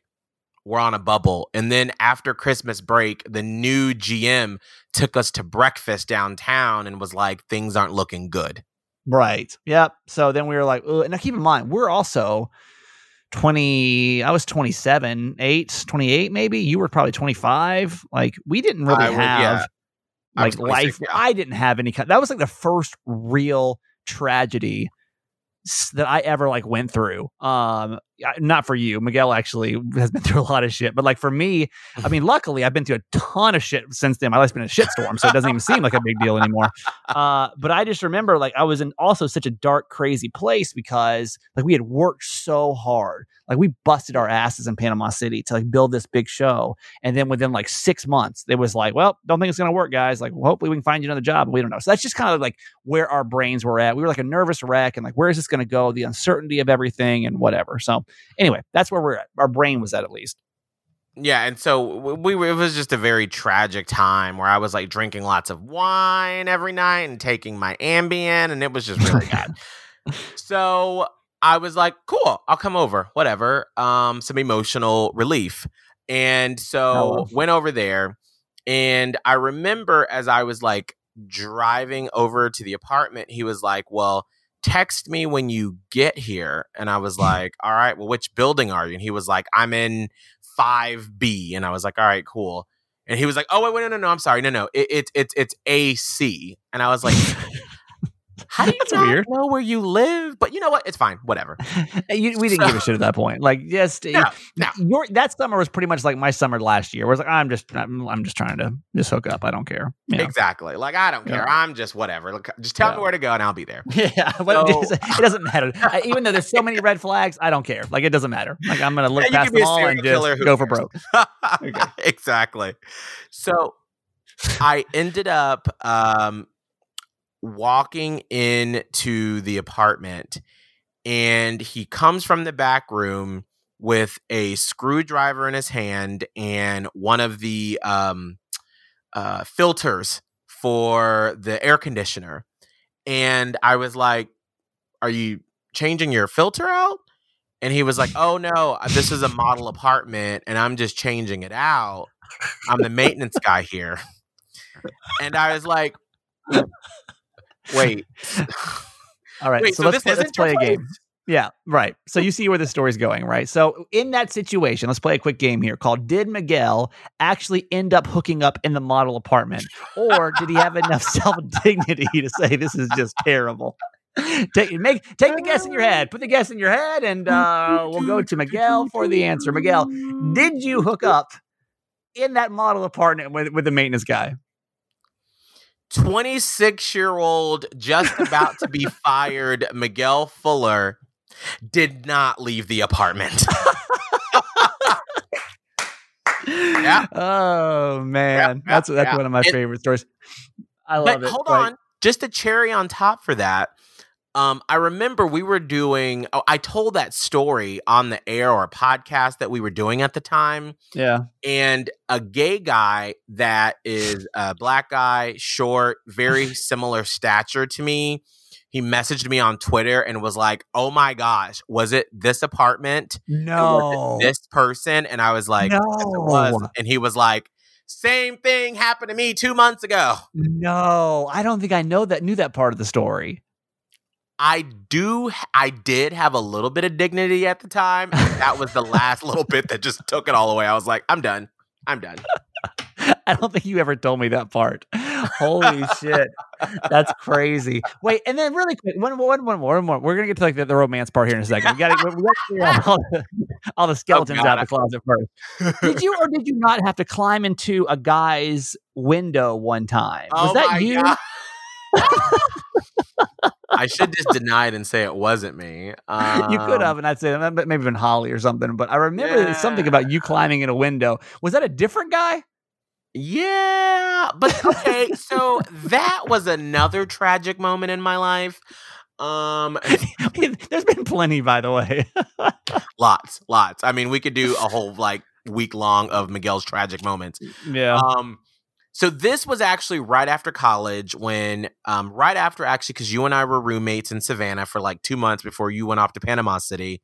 Speaker 3: we're on a bubble. And then after Christmas break, the new GM took us to breakfast downtown and was like, things aren't looking good.
Speaker 1: Right. Yep. So then we were like, Ugh. and now keep in mind, we're also 20, I was 27, 8, 28 maybe. You were probably 25. Like we didn't really
Speaker 3: I would-
Speaker 1: have
Speaker 3: yeah. I
Speaker 1: like life.
Speaker 3: yeah.
Speaker 1: I didn't have any kind. That was like the first real tragedy that I ever like went through. Um, not for you, Miguel actually has been through a lot of shit, but like for me, I mean, luckily I've been through a ton of shit since then. My life's been a shitstorm, so it doesn't even seem like a big deal anymore. Uh, but I just remember like I was in also such a dark, crazy place because like we had worked so hard. Like we busted our asses in Panama City to like build this big show. And then within like six months, it was like, well, don't think it's gonna work, guys. Like, well, hopefully we can find you another job. We don't know. So that's just kind of like where our brains were at. We were like a nervous wreck and like, where is this gonna go? The uncertainty of everything and whatever. So anyway, that's where we're at. Our brain was at at least.
Speaker 3: Yeah, and so we were, it was just a very tragic time where I was like drinking lots of wine every night and taking my Ambien, and it was just really bad. So I was like, "Cool, I'll come over, whatever." Um, some emotional relief, and so went over there, and I remember as I was like driving over to the apartment, he was like, "Well." Text me when you get here. And I was like, all right, well, which building are you? And he was like, I'm in 5B. And I was like, all right, cool. And he was like, oh, wait, wait, no, no, no, I'm sorry. No, no, it, it, it, it's AC. And I was like, how do you not
Speaker 1: weird.
Speaker 3: know where you live? But you know what? It's fine. Whatever.
Speaker 1: You- we didn't give a shit at that point. Like, just
Speaker 3: No, no.
Speaker 1: your that summer was pretty much like my summer last year. Where it's like I'm just I'm, I'm just trying to just hook up. I don't care. You know?
Speaker 3: Exactly. Like, I don't care.
Speaker 1: Yeah.
Speaker 3: I'm just whatever. Look, Just tell
Speaker 1: Yeah.
Speaker 3: me where to go and I'll be there.
Speaker 1: Yeah, but
Speaker 3: So-
Speaker 1: it, doesn't- matter. I- even though there's so many red flags, I don't care. Like it doesn't matter. Like I'm gonna look
Speaker 3: Yeah,
Speaker 1: past them all and just go for broke. Okay.
Speaker 3: exactly. So I ended up um, walking into the apartment, and he comes from the back room with a screwdriver in his hand and one of the um, uh, filters for the air conditioner. And I was like, Are you changing your filter out? And he was like, Oh no, this is a model apartment and I'm just changing it out. I'm the maintenance guy here. And I was like, Wait.
Speaker 1: All right,
Speaker 3: Wait,
Speaker 1: so,
Speaker 3: so
Speaker 1: let's, play, let's play a game. Yeah, right. So you see where the story's going, right? So in that situation, let's play a quick game here called Did Miguel actually end up hooking up in the model apartment? Or did he have enough self dignity to say this is just terrible? Take make take the guess in your head. Put the guess in your head, and uh, we'll go to Miguel for the answer. Miguel, did you hook up in that model apartment with, with the maintenance guy?
Speaker 3: 26 year old, just about to be fired, Miguel Fuller did not leave the apartment. Yeah.
Speaker 1: Oh man,
Speaker 3: Yeah,
Speaker 1: that's that's
Speaker 3: yeah.
Speaker 1: one of my
Speaker 3: And-
Speaker 1: favorite stories. I love
Speaker 3: but
Speaker 1: it.
Speaker 3: hold
Speaker 1: Like,
Speaker 3: on, just a cherry on top for that. Um, I remember we were doing. Oh, I told that story on the air or a podcast that we were doing at the time,
Speaker 1: Yeah.
Speaker 3: and a gay guy that is a black guy, short, very similar stature to me. He messaged me on Twitter and was like, "Oh my gosh, was it this apartment?
Speaker 1: No.
Speaker 3: this person?" And I was like,
Speaker 1: no.
Speaker 3: "Yes, it was." And he was like, "Same thing happened to me two months ago."
Speaker 1: No, I don't think I know that knew that part of the story.
Speaker 3: I do. I did have a little bit of dignity at the time. that was the last little bit that just took it all away. I was like, I'm done. I'm done.
Speaker 1: I don't think you ever told me that part. Holy shit. That's crazy. Wait, and then really quick, one, one, one more, one more. We're gonna get to like the, the romance part here in a second. We gotta, we gotta clear all the, all the oh, skeletons
Speaker 3: God.
Speaker 1: out of the closet first. Did you or did you not have to climb into a guy's window one time? Was
Speaker 3: oh
Speaker 1: that you?
Speaker 3: I should just deny it and say it wasn't me.
Speaker 1: you could
Speaker 3: Um,
Speaker 1: have, and I'd say that maybe been Holly or something. But I remember there's something about you climbing in a window. Was that a different guy?
Speaker 3: Yeah, but okay. so that was another tragic moment in my life. Um,
Speaker 1: There's been plenty, by the way.
Speaker 3: lots, lots. I mean, we could do a whole like week long of Miguel's tragic moments.
Speaker 1: yeah.
Speaker 3: Um, so this was actually right after college when, um, right after actually, because you and I were roommates in Savannah for like two months before you went off to Panama City,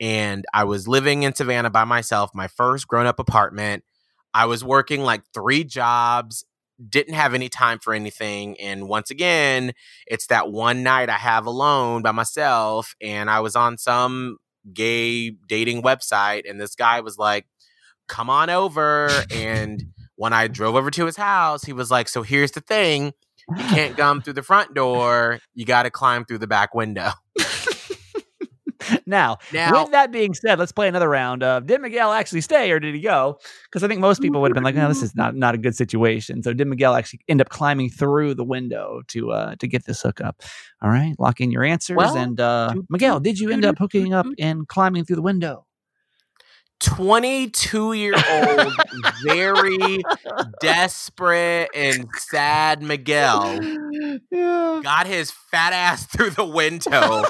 Speaker 3: and I was living in Savannah by myself, my first grown up apartment. I was working like three jobs, didn't have any time for anything, and once again, it's that one night I have alone by myself, and I was on some gay dating website, and this guy was like, "Come on over," and when I drove over to his house, he was like, So here's the thing you can't come through the front door, you got to climb through the back window.
Speaker 1: now,
Speaker 3: Now,
Speaker 1: with that being said, let's play another round of did Miguel actually stay or did he go? Because I think most people would have been like, no, this is not not a good situation. So did Miguel actually end up climbing through the window to uh to get this hookup? All right, lock in your answers.
Speaker 3: Well,
Speaker 1: and uh Miguel, did you end up hooking up and climbing through the window?
Speaker 3: 22 year old, very desperate and sad Miguel
Speaker 1: yeah.
Speaker 3: got his fat ass through the window.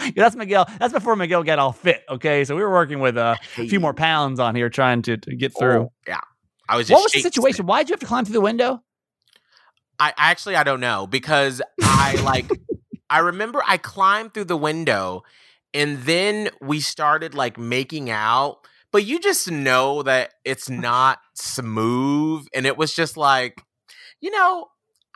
Speaker 1: Yeah, that's Miguel. That's before Miguel got all fit. Okay, so we were working with uh, a few more pounds on here trying to, to get through.
Speaker 3: Oh, yeah. I was just
Speaker 1: what was the situation? Why did you have to climb through the window?
Speaker 3: I actually I don't know because I like I remember I climbed through the window and then we started like making out, but you just know that it's not smooth and it was just like you know,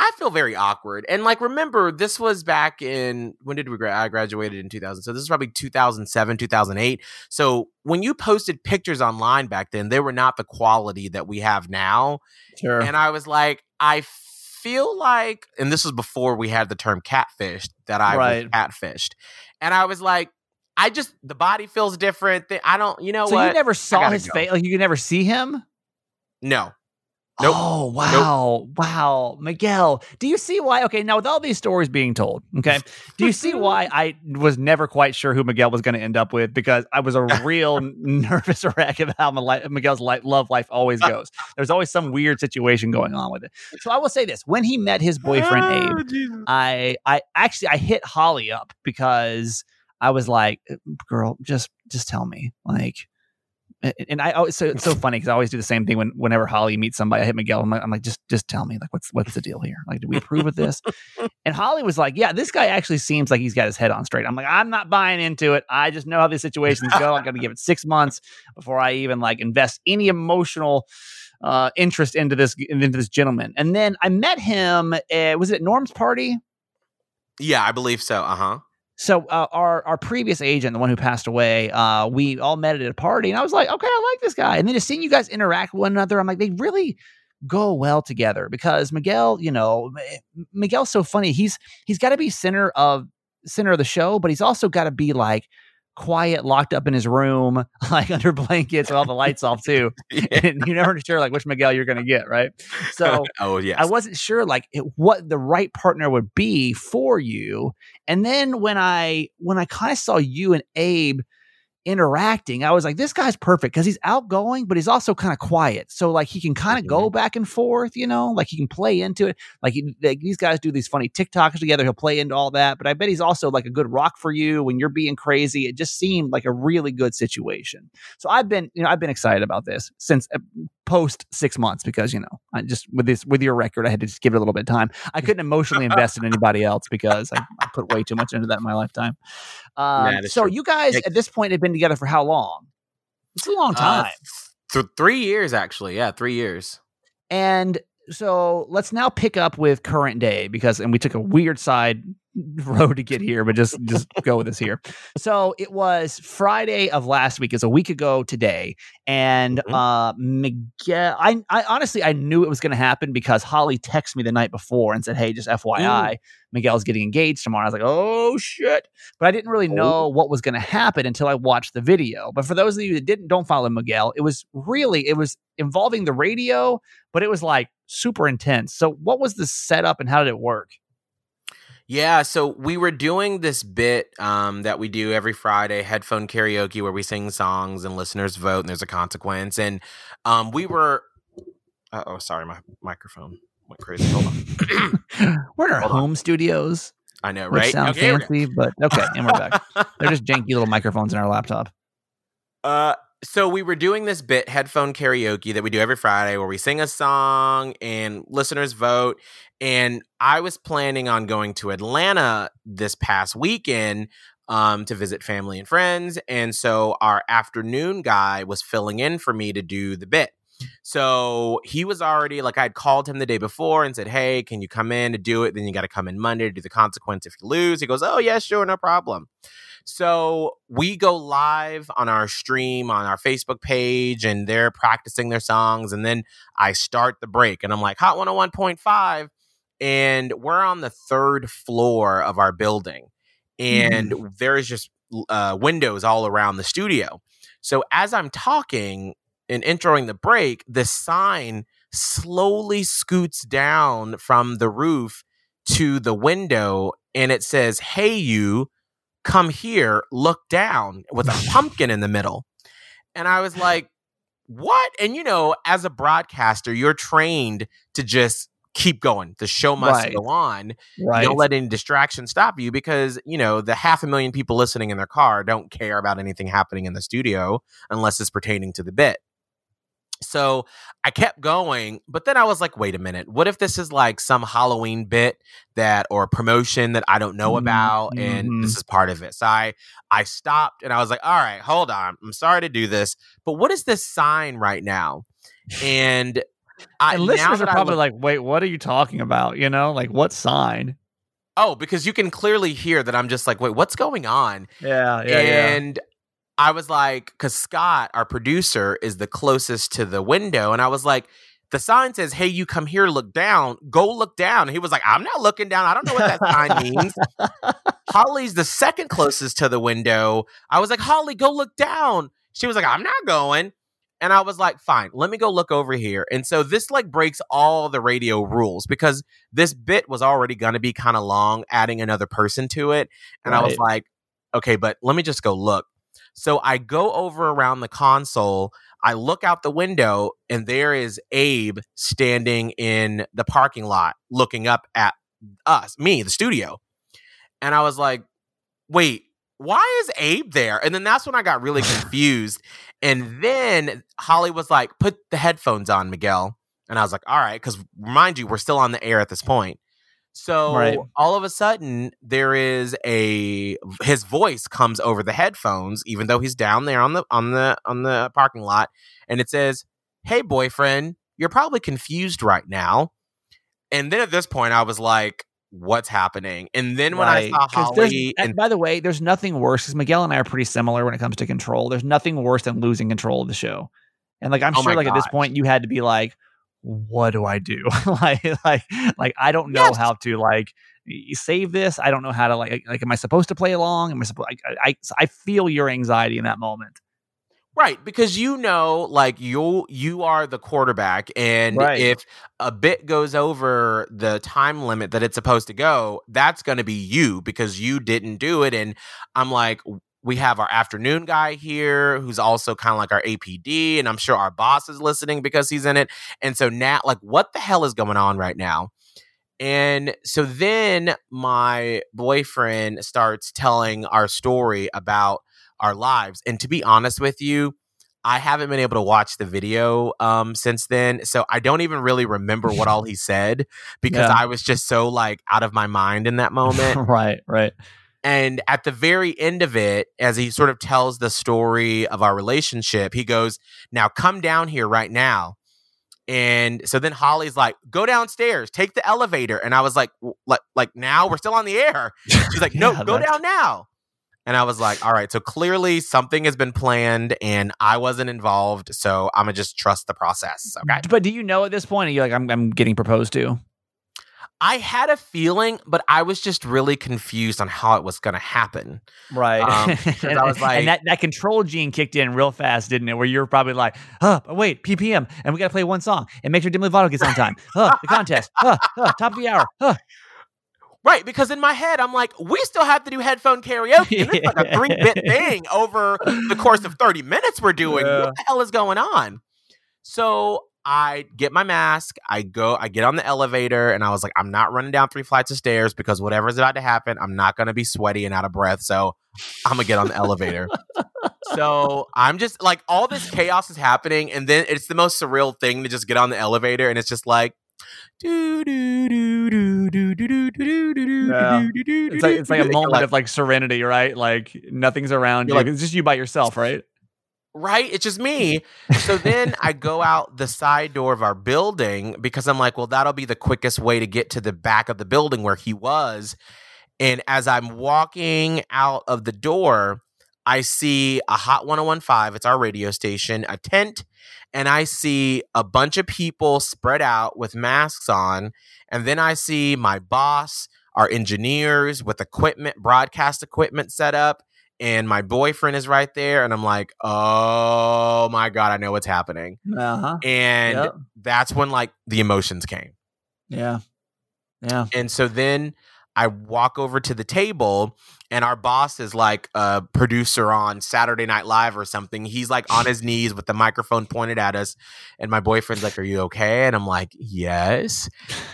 Speaker 3: I feel very awkward. And like remember this was back in when did we gra- I graduated in 2000. So this is probably 2007, 2008. So when you posted pictures online back then, they were not the quality that we have now.
Speaker 1: Sure.
Speaker 3: And I was like, I feel like, and this was before we had the term catfished, that I
Speaker 1: Right.
Speaker 3: was catfished. And I was like, I just, the body feels different. I don't, you know
Speaker 1: so
Speaker 3: what?
Speaker 1: you never saw his
Speaker 3: go.
Speaker 1: face? Like you could never see him?
Speaker 3: no. Nope.
Speaker 1: Oh wow, wow, Miguel. Do you see why? Okay, now with all these stories being told, okay, do you see why I was never quite sure who Miguel was going to end up with? Because I was a real nervous wreck of how li- Miguel's li- love life always goes. There's always some weird situation going on with it. So I will say this: when he met his boyfriend ah, Abe,
Speaker 3: Oh, Jesus.
Speaker 1: I I actually I hit Holly up because I was like, "Uh, girl, just just tell me. Like and I always so it's so funny because I always do the same thing when whenever Holly meets somebody. I hit Miguel. I'm like, I'm like, just just tell me like what's what's the deal here? Like, do we approve of this? and Holly was like, yeah, this guy actually seems like he's got his head on straight. I'm like, I'm not buying into it. I just know how these situations go. I'm gonna give it six months before I even like invest any emotional uh interest into this into this gentleman. And then I met him. Uh, was it at Norm's party?
Speaker 3: Yeah, I believe so. Uh huh.
Speaker 1: So uh, our our previous agent, the one who passed away, uh, we all met at a party, and I was like, okay, I like this guy. And then just seeing you guys interact with one another, I'm like, they really go well together because Miguel, you know, Miguel's so funny. He's he's got to be center of center of the show, but he's also got to be like quiet, locked up in his room, like under blankets with all the lights off too. and you're never sure like which Miguel you're gonna get, right? So
Speaker 3: oh yes.
Speaker 1: I wasn't sure like it, what the right partner would be for you. And then when I when I kind of saw you and Abe interacting, I was like, this guy's perfect because he's outgoing, but he's also kind of quiet. So like he can kind of go back and forth, you know, like he can play into it. Like, he, like these guys do these funny TikToks together. He'll play into all that. But I bet he's also like a good rock for you when you're being crazy. It just seemed like a really good situation. So I've been, you know, I've been excited about this since uh, post six months because you know I just with this with your record I had to just give it a little bit of time. I couldn't emotionally invest in anybody else because I, I put way too much into that in my lifetime. Um,
Speaker 3: is
Speaker 1: so
Speaker 3: true.
Speaker 1: you guys at this point have been together for how long? It's a long
Speaker 3: Uh,
Speaker 1: time.
Speaker 3: th- three years actually. Yeah, three years.
Speaker 1: And so let's now pick up with current day because and we took a weird side road to get here, but just just go with us here. So it was Friday of last week, is a week ago today. And
Speaker 3: Mhm.
Speaker 1: uh Miguel I I honestly I knew it was gonna happen because Holly texted me the night before and said, Hey, just FYI, Miguel's getting engaged tomorrow. I was like, oh shit. But I didn't really know what was gonna happen until I watched the video. But for those of you that didn't don't follow Miguel, it was really it was involving the radio but it was like super intense. So, what was the setup and how did it work?
Speaker 3: Yeah, so we were doing this bit um, that we do every Friday, headphone karaoke, where we sing songs and listeners vote, and there's a consequence. And um, we were, uh oh, sorry, my microphone went crazy. Hold on,
Speaker 1: We're in our
Speaker 3: Hold on.
Speaker 1: home studios,
Speaker 3: I know, right?
Speaker 1: sound
Speaker 3: Okay, here we go.
Speaker 1: fancy, but okay, and we're back. They're just janky little microphones in our laptop.
Speaker 3: Uh, so we were doing this bit headphone karaoke that we do every Friday where we sing a song and listeners vote. And I was planning on going to Atlanta this past weekend um, to visit family and friends. And so our afternoon guy was filling in for me to do the bit. So he was already like I'd called him the day before and said, "Hey, can you come in to do it? Then you got to come in Monday to do the consequence if you lose." He goes, "Oh yeah, sure, no problem." So we go live on our stream on our Facebook page, and they're practicing their songs. And then I start the break, and I'm like, Hot 101.5. And we're on the third floor of our building, and there's just uh, windows all around the studio. So as I'm talking and introing the break, the sign slowly scoots down from the roof to the window, and it says, Hey, you come here, look down with a pumpkin in the middle. And I was like, what? And you know, as a broadcaster, you're trained to just keep going. The show must
Speaker 1: Right.
Speaker 3: go on.
Speaker 1: Right.
Speaker 3: Don't let any distraction stop you because, you know, the half a million people listening in their car don't care about anything happening in the studio unless it's pertaining to the bit. So I kept going, but then I was like, wait a minute. What if this is like some Halloween bit that or promotion that I don't know
Speaker 1: Mhm,
Speaker 3: about and
Speaker 1: mhm.
Speaker 3: this is part of it. So I I stopped and I was like, all right, hold on. I'm sorry to do this, but what is this sign right now? And I
Speaker 1: and listeners are probably
Speaker 3: look-
Speaker 1: like, wait, what are you talking about? You know, like what sign?
Speaker 3: oh, because you can clearly hear that I'm just like, wait, what's going on?
Speaker 1: Yeah,
Speaker 3: and I was like, because Scott, our producer, is the closest to the window. And I was like, the sign says, Hey, you come here, look down, go look down. And he was like, I'm not looking down. I don't know what that sign means. Holly's the second closest to the window. I was like, Holly, go look down. She was like, I'm not going. And I was like, fine, let me go look over here. And so this like breaks all the radio rules because this bit was already going to be kind of long, adding another person to it. And I was like, okay, but let me just go look. So I go over around the console. I look out the window, and there is Abe standing in the parking lot looking up at us, me, the studio. And I was like, wait, why is Abe there? And then that's when I got really confused. and then Holly was like, put the headphones on, Miguel. And I was like, all right, because mind you, we're still on the air at this point. So
Speaker 1: Right.
Speaker 3: all of a sudden, there is a his voice comes over the headphones, even though he's down there on the on the on the parking lot, and it says, "Hey, boyfriend, you're probably confused right now." And then at this point, I was like, "What's happening?" And then when
Speaker 1: Right.
Speaker 3: I saw Holly,
Speaker 1: and by the way, there's nothing worse because Miguel and I are pretty similar when it comes to control. There's nothing worse than losing control of the show. And like I'm
Speaker 3: Oh
Speaker 1: sure, like at this point, you had to be like, "What do I do?" like, like, like I don't know
Speaker 3: Yes.
Speaker 1: how to like save this. I don't know how to like, like, am I supposed to play along? Am I supposed? I, I, I feel your anxiety in that moment.
Speaker 3: Right, because you know, like you you are the quarterback, and
Speaker 1: Right.
Speaker 3: if a bit goes over the time limit that it's supposed to go, that's going to be you because you didn't do it. And I'm like, we have our afternoon guy here who's also kind of like our APD, and I'm sure our boss is listening because he's in it. And so now, like, what the hell is going on right now? And so then my boyfriend starts telling our story about our lives. And to be honest with you, I haven't been able to watch the video um, since then. So I don't even really remember what all he said because
Speaker 1: Yeah.
Speaker 3: I was just so like out of my mind in that moment.
Speaker 1: right, right.
Speaker 3: And at the very end of it, as he sort of tells the story of our relationship, he goes, Now come down here right now. And so then Holly's like, Go downstairs, take the elevator. And I was like, Like, like now we're still on the air. She's like, No,
Speaker 1: Yeah,
Speaker 3: go
Speaker 1: that's-
Speaker 3: down now. And I was like, All right, so clearly something has been planned and I wasn't involved. So I'm going to just trust the process. Okay.
Speaker 1: But do you know at this point? Are you like, I'm, I'm getting proposed to?
Speaker 3: I had a feeling, but I was just really confused on how it was going to happen.
Speaker 1: Right.
Speaker 3: Um,
Speaker 1: and,
Speaker 3: I was like-
Speaker 1: and that, that control gene kicked in real fast, didn't it? Where you're probably like, oh, wait, PPM, and we got to play one song and make sure Demi Lovato gets on time. Oh, the contest. Oh, oh, top of the hour. Oh.
Speaker 3: Right, because in my head, I'm like, we still have to do headphone karaoke. And it's like a three bit thing over the course of 30 minutes we're doing.
Speaker 1: Yeah.
Speaker 3: What the hell is going on? So I get my mask, I go, I get on the elevator, and I was like, I'm not running down three flights of stairs because whatever's about to happen, I'm not going to be sweaty and out of breath. So I'm going to get on the elevator. So I'm just like, all this chaos is happening. And then it's the most surreal thing to just get on the elevator, and it's just like, do do do do do do do do do
Speaker 1: Yeah.
Speaker 3: do do
Speaker 1: It's like it's like a moment of like serenity, right? Like nothing's around you.
Speaker 3: Like-
Speaker 1: it's just you by yourself, right?
Speaker 3: Right? It's just me. So then I go out the side door of our building because I'm like, well, that'll be the quickest way to get to the back of the building where he was. And as I'm walking out of the door, I see a Hot 1015, it's our radio station, a tent, and I see a bunch of people spread out with masks on. And then I see my boss, our engineers with equipment, broadcast equipment set up, and my boyfriend is right there. And I'm like, oh my God, I know what's happening.
Speaker 1: Uh huh.
Speaker 3: And
Speaker 1: Yep.
Speaker 3: that's when like the emotions came.
Speaker 1: Yeah. Yeah.
Speaker 3: And so then I walk over to the table, and our boss is like a producer on Saturday Night Live or something. He's like on his knees with the microphone pointed at us. And my boyfriend's like, Are you okay? And I'm like, Yes.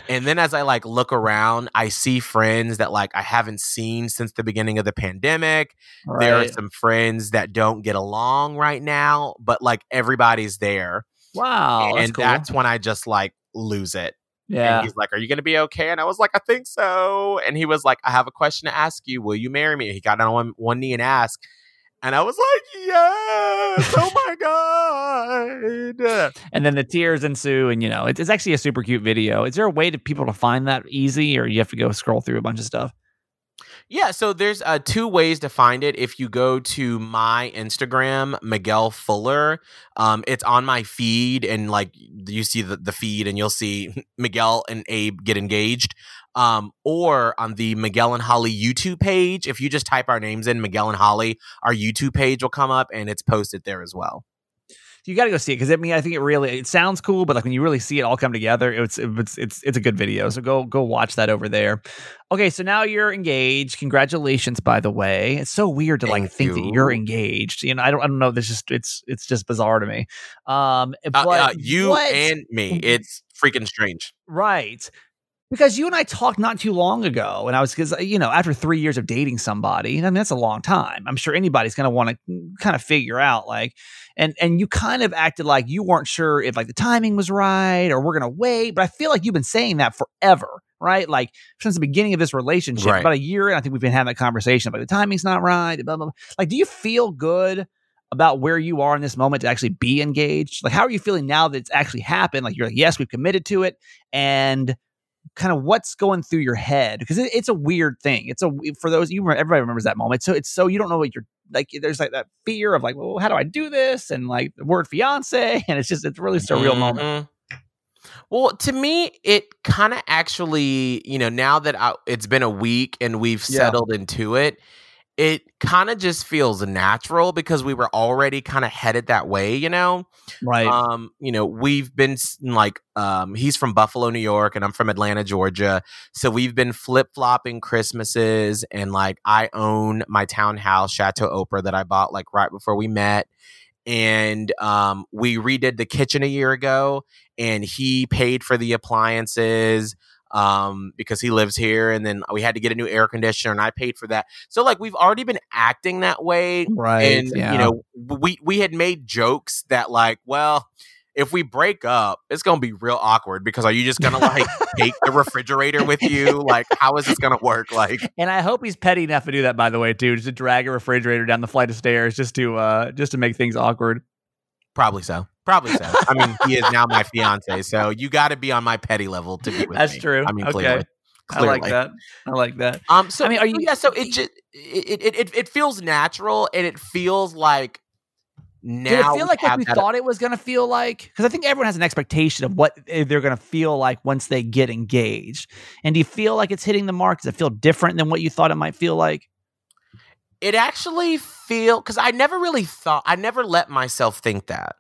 Speaker 3: And then as I like look around, I see friends that like I haven't seen since the beginning of the pandemic. There are some friends that don't get along right now, but like everybody's there.
Speaker 1: Wow. That's
Speaker 3: and
Speaker 1: cool.
Speaker 3: that's when I just like lose it.
Speaker 1: Yeah.
Speaker 3: And he's like, Are you going to be okay? And I was like, I think so. And he was like, I have a question to ask you. Will you marry me? He got on one, one knee and asked. And I was like, Yes. Oh my God.
Speaker 1: and then the tears ensue, and you know, it's, it's actually a super cute video. Is there a way to people to find that easy, or you have to go scroll through a bunch of stuff?
Speaker 3: Yeah, so there's uh, two ways to find it. If you go to my Instagram, Miguel Fuller, um, it's on my feed, and like you see the, the feed, and you'll see Miguel and Abe get engaged. Um, or on the Miguel and Holly YouTube page, if you just type our names in, Miguel and Holly, our YouTube page will come up, and it's posted there as well.
Speaker 1: You got to go see it because I mean, I think it really it sounds cool, but like when you really see it all come together, it's it's it's it's a good video. So go go watch that over there. Okay, so now you're engaged. Congratulations, by the way. It's so weird to like
Speaker 3: Thank
Speaker 1: think that
Speaker 3: you.
Speaker 1: you're engaged. You know, I don't I don't know. This just it's it's just bizarre to me. Um,
Speaker 3: Uh, uh, you
Speaker 1: what?
Speaker 3: and me, it's freaking strange.
Speaker 1: right. Because you and I talked not too long ago, and I was because you know after three years of dating somebody, I mean that's a long time. I'm sure anybody's going to want to kind of figure out like, and and you kind of acted like you weren't sure if like the timing was right or we're going to wait. But I feel like you've been saying that forever, right? Like since the beginning of this relationship,
Speaker 3: Right.
Speaker 1: about a year, and I think we've been having that conversation about the timing's not right. Blah, blah, blah. Like, do you feel good? About where you are in this moment to actually be engaged, like how are you feeling now that it's actually happened? Like you're like, yes, we've committed to it, and kind of what's going through your head because it, it's a weird thing. It's a for those you remember, everybody remembers that moment. So it's so you don't know what you're like. There's like that fear of like, well, how do I do this? And like the word fiance, and it's just it's really surreal moment.
Speaker 3: Mhm. Well, to me, it kind of actually, you know, now that I, it's been a week and we've
Speaker 1: Yeah.
Speaker 3: settled into it, it kind of just feels natural because we were already kind of headed that way, you know.
Speaker 1: Right?
Speaker 3: Um, you know, we've been like, um, he's from Buffalo, New York, and I'm from Atlanta, Georgia. So we've been flip flopping Christmases, and like, I own my townhouse, Chateau Oprah, that I bought like right before we met. And um, we redid the kitchen a year ago, and he paid for the appliances um, because he lives here. And then we had to get a new air conditioner, and I paid for that. So like, we've already been acting that way
Speaker 1: right?
Speaker 3: and
Speaker 1: yeah.
Speaker 3: you know we we had made jokes that like well if we break up it's gonna be real awkward because are you just gonna like take the refrigerator with you like how is this gonna work like
Speaker 1: and I hope he's petty enough to do that. By the way, too, just to drag a refrigerator down the flight of stairs just to uh just to make things awkward.
Speaker 3: Probably so probably so i mean he is now my fiance so you got to be on my petty level to be with
Speaker 1: That's
Speaker 3: me.
Speaker 1: true.
Speaker 3: i mean
Speaker 1: Okay.
Speaker 3: clearly
Speaker 1: I like that. I like that.
Speaker 3: Um. So
Speaker 1: I mean, are you-
Speaker 3: Yeah. So it just it it it, it feels natural, and it feels like now
Speaker 1: Did it feel like what we thought it was going to feel like? Because I think everyone has an expectation of what eh, they're going to feel like once they get engaged. And do you feel like it's hitting the mark? Does it feel different than what you thought it might feel like?
Speaker 3: It actually feel because I never really thought I never let myself think that.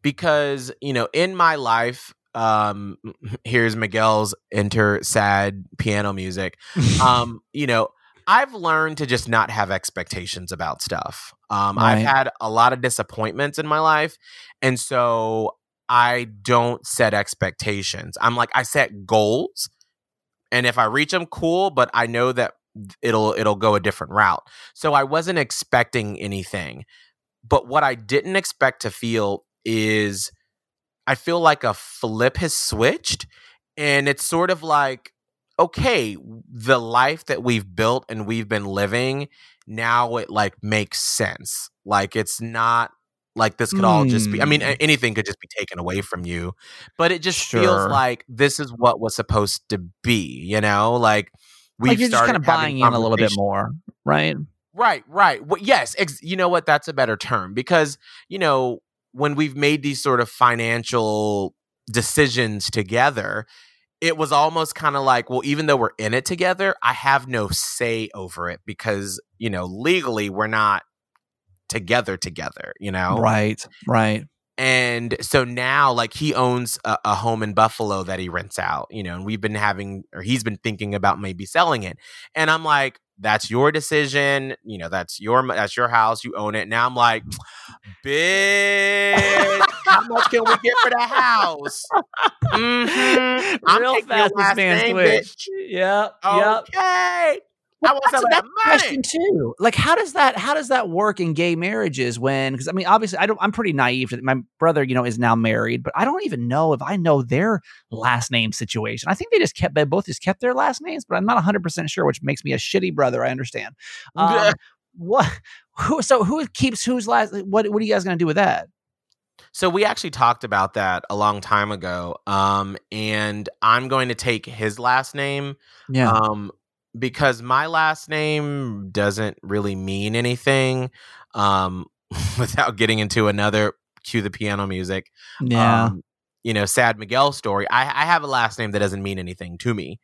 Speaker 3: Because you know in my life um here's Miguel's enter sad piano music. Um you know I've learned to just not have expectations about stuff. Um I've had a lot of disappointments in my life and so I don't set expectations. I'm like I set goals and if I reach them cool but I know that it'll it'll go a different route so I wasn't expecting anything. But what I didn't expect to feel is I feel like a flip has switched. And it's sort of like, okay, the life that we've built and we've been living, now it like makes sense. Like it's not like this could all just be, I mean,
Speaker 1: Hmm.
Speaker 3: anything could just be taken away from you. But it just feels like this is what was supposed to be, you know? Like,
Speaker 1: like you're just kind of buying in a little bit more, right?
Speaker 3: Right, right. Well, yes, ex- you know what? That's a better term because, you know, when we've made these sort of financial decisions together, it was almost kind of like, well, even though we're in it together, I have no say over it because, you know, legally we're not together together, you know?
Speaker 1: Right, right.
Speaker 3: And so now, like, he owns a, a home in Buffalo that he rents out, you know, and we've been having, or he's been thinking about maybe selling it. And I'm like, that's your decision. You know, that's your, that's your house. You own it. Now I'm like, bitch, how much can we get for the house? mm-hmm. I'm
Speaker 1: Real
Speaker 3: taking your
Speaker 1: fast, this
Speaker 3: last name,
Speaker 1: twitch.
Speaker 3: bitch.
Speaker 1: Yep, yep.
Speaker 3: Okay. I want
Speaker 1: That's
Speaker 3: some
Speaker 1: a
Speaker 3: of that money.
Speaker 1: question too. Like, how does that how does that work in gay marriages? When because I mean, obviously, I don't. I'm pretty naive. My brother, you know, is now married, but I don't even know if I know their last name situation. I think they just kept they both just kept their last names, but I'm not 100 percent sure, which makes me a shitty brother. I understand. Um, what? Who? So who keeps whose last? What? What are you guys gonna do with that?
Speaker 3: So we actually talked about that a long time ago. Um, and I'm going to take his last name.
Speaker 1: Yeah.
Speaker 3: Um, because my last name doesn't really mean anything. Um, without getting into another cue the piano music.
Speaker 1: yeah.
Speaker 3: Um, you know, sad Miguel story. I, I have a last name that doesn't mean anything to me.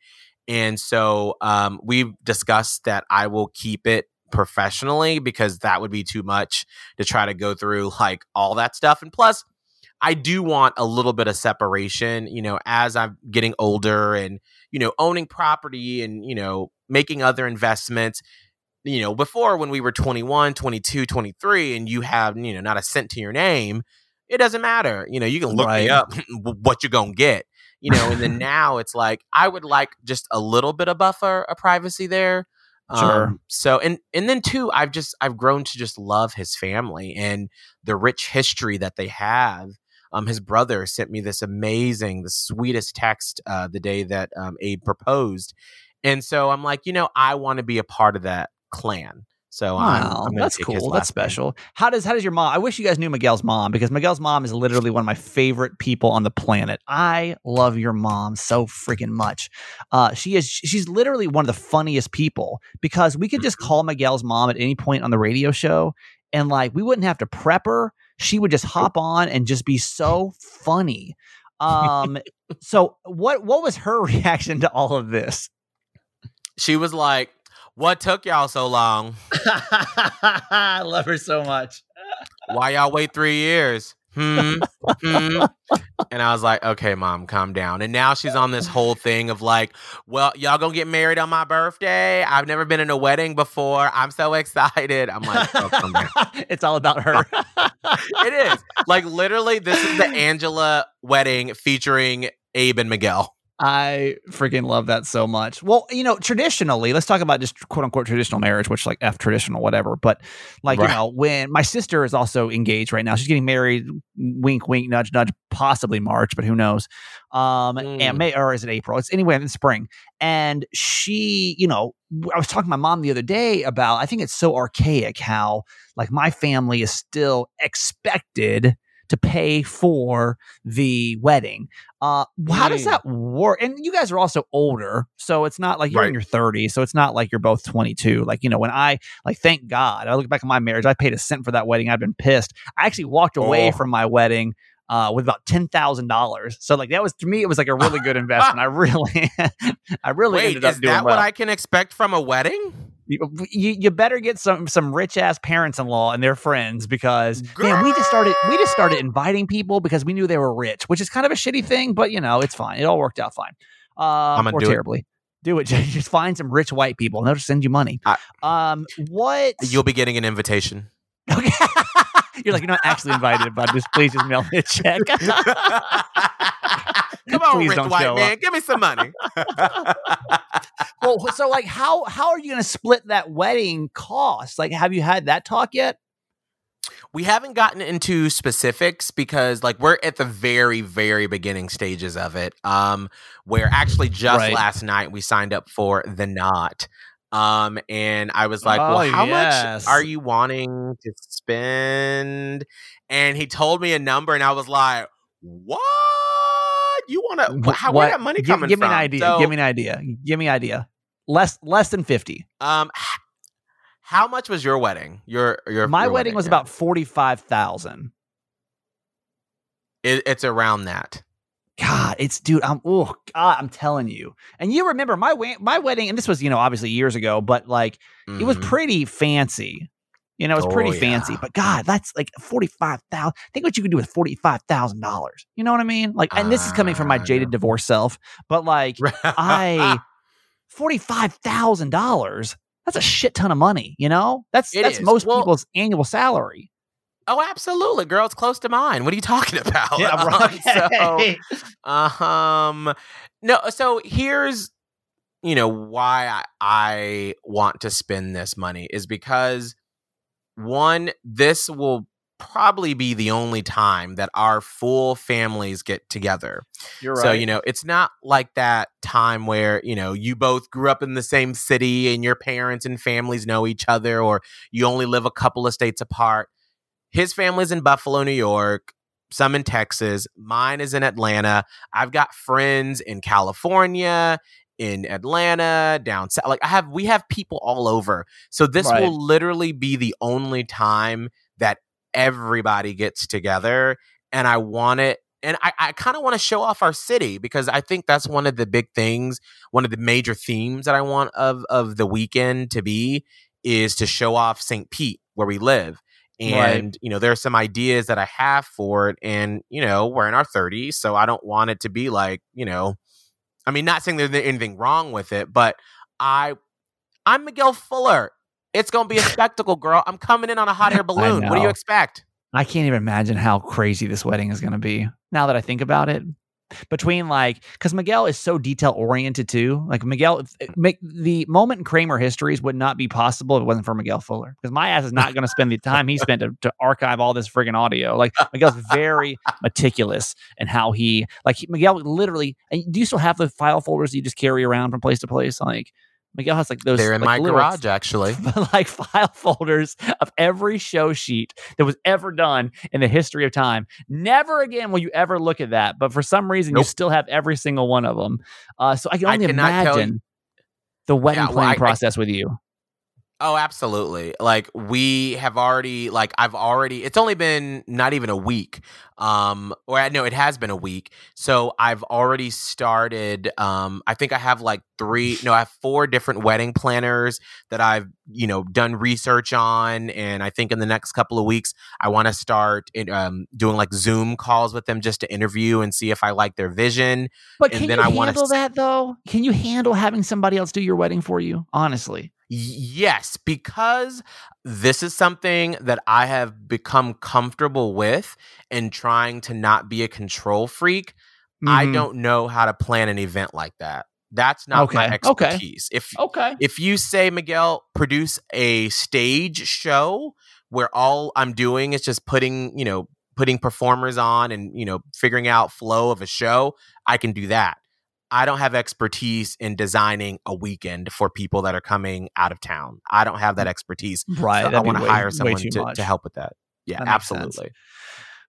Speaker 3: And so um, we've discussed that I will keep it professionally because that would be too much to try to go through like all that stuff. And plus, I do want a little bit of separation, you know, as I'm getting older and, you know, owning property and, you know, making other investments. You know, before when we were 21, 22, 23, and you have, you know, not a cent to your name, it doesn't matter. You know, you can look
Speaker 1: Right.
Speaker 3: me up what you're going to get. you know, and then now it's like I would like just a little bit of buffer of privacy there.
Speaker 1: Sure.
Speaker 3: Um, so and and then too, I've just I've grown to just love his family and the rich history that they have. Um, his brother sent me this amazing, the sweetest text uh, the day that um, Abe proposed, and so I'm like, you know, I want to be a part of that clan. So I'm, I'm
Speaker 1: that's cool. That's
Speaker 3: name.
Speaker 1: special. How does how does your mom? I wish you guys knew Miguel's mom because Miguel's mom is literally one of my favorite people on the planet. I love your mom so freaking much. Uh, she is she's literally one of the funniest people because we could just
Speaker 3: Mhm.
Speaker 1: call Miguel's mom at any point on the radio show and like we wouldn't have to prep her. She would just hop on and just be so funny. Um, so what what was her reaction to all of this?
Speaker 3: She was like, "What took y'all so long?
Speaker 1: I love her so much.
Speaker 3: Why y'all wait three years?" Hmm. hmm. And I was like, okay, mom, calm down. And now she's on this whole thing of like, well, y'all gonna get married on my birthday. I've never been in a wedding before. I'm so excited. I'm like, oh, calm down.
Speaker 1: it's all about her.
Speaker 3: It is. Like, literally, this is the Angela wedding featuring Abe and Miguel.
Speaker 1: I freaking love that so much. Well, you know, traditionally, let's talk about just quote unquote traditional marriage, which like F traditional, whatever. But like, you know, when my sister is also engaged right now, she's getting married, wink, wink, nudge, nudge, possibly March, but who knows? Um,
Speaker 3: Mm.
Speaker 1: and May, or is it April? It's anyway in spring. And she, you know, I was talking to my mom the other day about, I think it's so archaic how like my family is still expected to pay for the wedding. Uh, how does
Speaker 3: Mm.
Speaker 1: that work? And you guys are also older, so it's not like you're in your 30s, so it's not like you're both 22. Like you know, when I like, thank God, I look back at my marriage. I paid a cent for that wedding. I've been pissed. I actually walked away
Speaker 3: Oh.
Speaker 1: from my wedding. Uh, with about ten thousand dollars, so like that was to me, it was like a really good investment. I really, I really
Speaker 3: Wait,
Speaker 1: ended up
Speaker 3: is
Speaker 1: doing
Speaker 3: that
Speaker 1: well.
Speaker 3: what I can expect from a wedding?
Speaker 1: You, you better get some some rich ass parents in law and their friends because man, we just started we just started inviting people because we knew they were rich, which is kind of a shitty thing, but you know it's fine. It all worked out fine. Um,
Speaker 3: gonna
Speaker 1: or
Speaker 3: do it.
Speaker 1: terribly. Do it. Just find some rich white people and they'll just send you money.
Speaker 3: I-
Speaker 1: um, what?
Speaker 3: You'll be getting an invitation.
Speaker 1: Okay. You're like you're not actually invited, but just please just mail me a check.
Speaker 3: Come on,
Speaker 1: Please
Speaker 3: rich white
Speaker 1: show
Speaker 3: man, give me some money.
Speaker 1: well, so like how how are you going to split that wedding cost? Like, have you had that talk yet?
Speaker 3: we haven't gotten into specifics because like we're at the very very beginning stages of it um where actually just
Speaker 1: Right.
Speaker 3: last night we signed up for the knot um and i was like
Speaker 1: Oh,
Speaker 3: well how
Speaker 1: yes.
Speaker 3: much are you wanting to spend and he told me a number and i was like what you want to how where that money
Speaker 1: Give-
Speaker 3: coming
Speaker 1: give, me
Speaker 3: from
Speaker 1: an idea.
Speaker 3: So,
Speaker 1: give me an idea. Give me an idea. Less less than fifty.
Speaker 3: um how much was your wedding your your
Speaker 1: My
Speaker 3: your
Speaker 1: wedding was
Speaker 3: yeah.
Speaker 1: about forty five thousand.
Speaker 3: it, it's around that
Speaker 1: God, it's dude. I'm oh God, I'm telling you. And you remember my my wedding, and this was you know obviously years ago, but like it was
Speaker 3: Mhm.
Speaker 1: pretty fancy. You know, it's was pretty
Speaker 3: Oh,
Speaker 1: fancy. But God, that's like forty five thousand. Think what you could do with forty five thousand dollars. You know what I mean? Like, and this is coming from my
Speaker 3: Ah,
Speaker 1: jaded divorce self. But like, I forty five thousand dollars. That's a shit ton of money. You know, that's
Speaker 3: It
Speaker 1: that's
Speaker 3: is.
Speaker 1: most
Speaker 3: Well-
Speaker 1: people's annual salary.
Speaker 3: Oh, absolutely, girl. It's close to mine. What are you talking about? Um, so, um, no. So here's, you know, why I, I want to spend this money is because one, this will probably be the only time that our full families get together.
Speaker 1: You're
Speaker 3: So, you know, it's not like that time where, you know, you both grew up in the same city and your parents and families know each other, or you only live a couple of states apart. His family's in Buffalo, New York, some in Texas. Mine is in Atlanta. I've got friends in California, in Atlanta, down south. Like I have, we have people all over. So this
Speaker 1: Right.
Speaker 3: will literally be the only time that everybody gets together. And I want it and I, I kind of want to show off our city because I think that's one of the big things, one of the major themes that I want of of the weekend to be is to show off St. Pete where we live.
Speaker 1: Right.
Speaker 3: And you know, there are some ideas that I have for it, and you know, we're in our 30s, so I don't want it to be like, you know, I mean, not saying there's anything wrong with it, but I, I'm Miguel Fuller. It's gonna be a spectacle, girl. I'm coming in on a hot air balloon. What do you expect?
Speaker 1: I can't even imagine how crazy this wedding is going to be. Now that I think about it, between like because Miguel is so detail oriented too. Like Miguel, eh, make the moment in Kramer histories would not be possible if it wasn't for Miguel Fuller. Because my ass is not going to spend the time he spent to, to archive all this friggin' audio. Like Miguel's very meticulous in how he like he, Miguel literally. Do you still have the file folders you just carry around from place to place? Like Miguel has like those.
Speaker 3: They're in
Speaker 1: like,
Speaker 3: my garage, actually.
Speaker 1: like file folders of every show sheet that was ever done in the history of time. Never again will you ever look at that. But for some reason, you still have every single one of them. Uh, so I can only
Speaker 3: you-
Speaker 1: imagine the wedding
Speaker 3: Yeah, well,
Speaker 1: planning
Speaker 3: I- I-
Speaker 1: process with you.
Speaker 3: Oh, absolutely. Like we have already like I've already it's only been not even a week. Um or no, it has been a week. So I've already started um I think I have like 3 no, I have four different wedding planners that I've, you know, done research on and I think in the next couple of weeks I want to start in, um doing like Zoom calls with them just to interview and see if I like their vision.
Speaker 1: But
Speaker 3: and
Speaker 1: can
Speaker 3: then
Speaker 1: you
Speaker 3: I wanna
Speaker 1: handle that though? Can you handle having somebody else do your wedding for you? Honestly.
Speaker 3: Yes, because this is something that I have become comfortable with and trying to not be a control freak. I
Speaker 1: Mhm.
Speaker 3: don't know how to plan an event like that. That's not my
Speaker 1: Okay, okay.
Speaker 3: expertise. If
Speaker 1: Okay.
Speaker 3: if you say Miguel produce a stage show where all I'm doing is just putting, you know, putting performers on and, you know, figuring out flow of a show, I can do that. I don't have expertise in designing a weekend for people that are coming out of town. I don't have that mm, expertise.
Speaker 1: Right.
Speaker 3: So I want to hire someone to, to help with that. Yeah,
Speaker 1: That
Speaker 3: absolutely.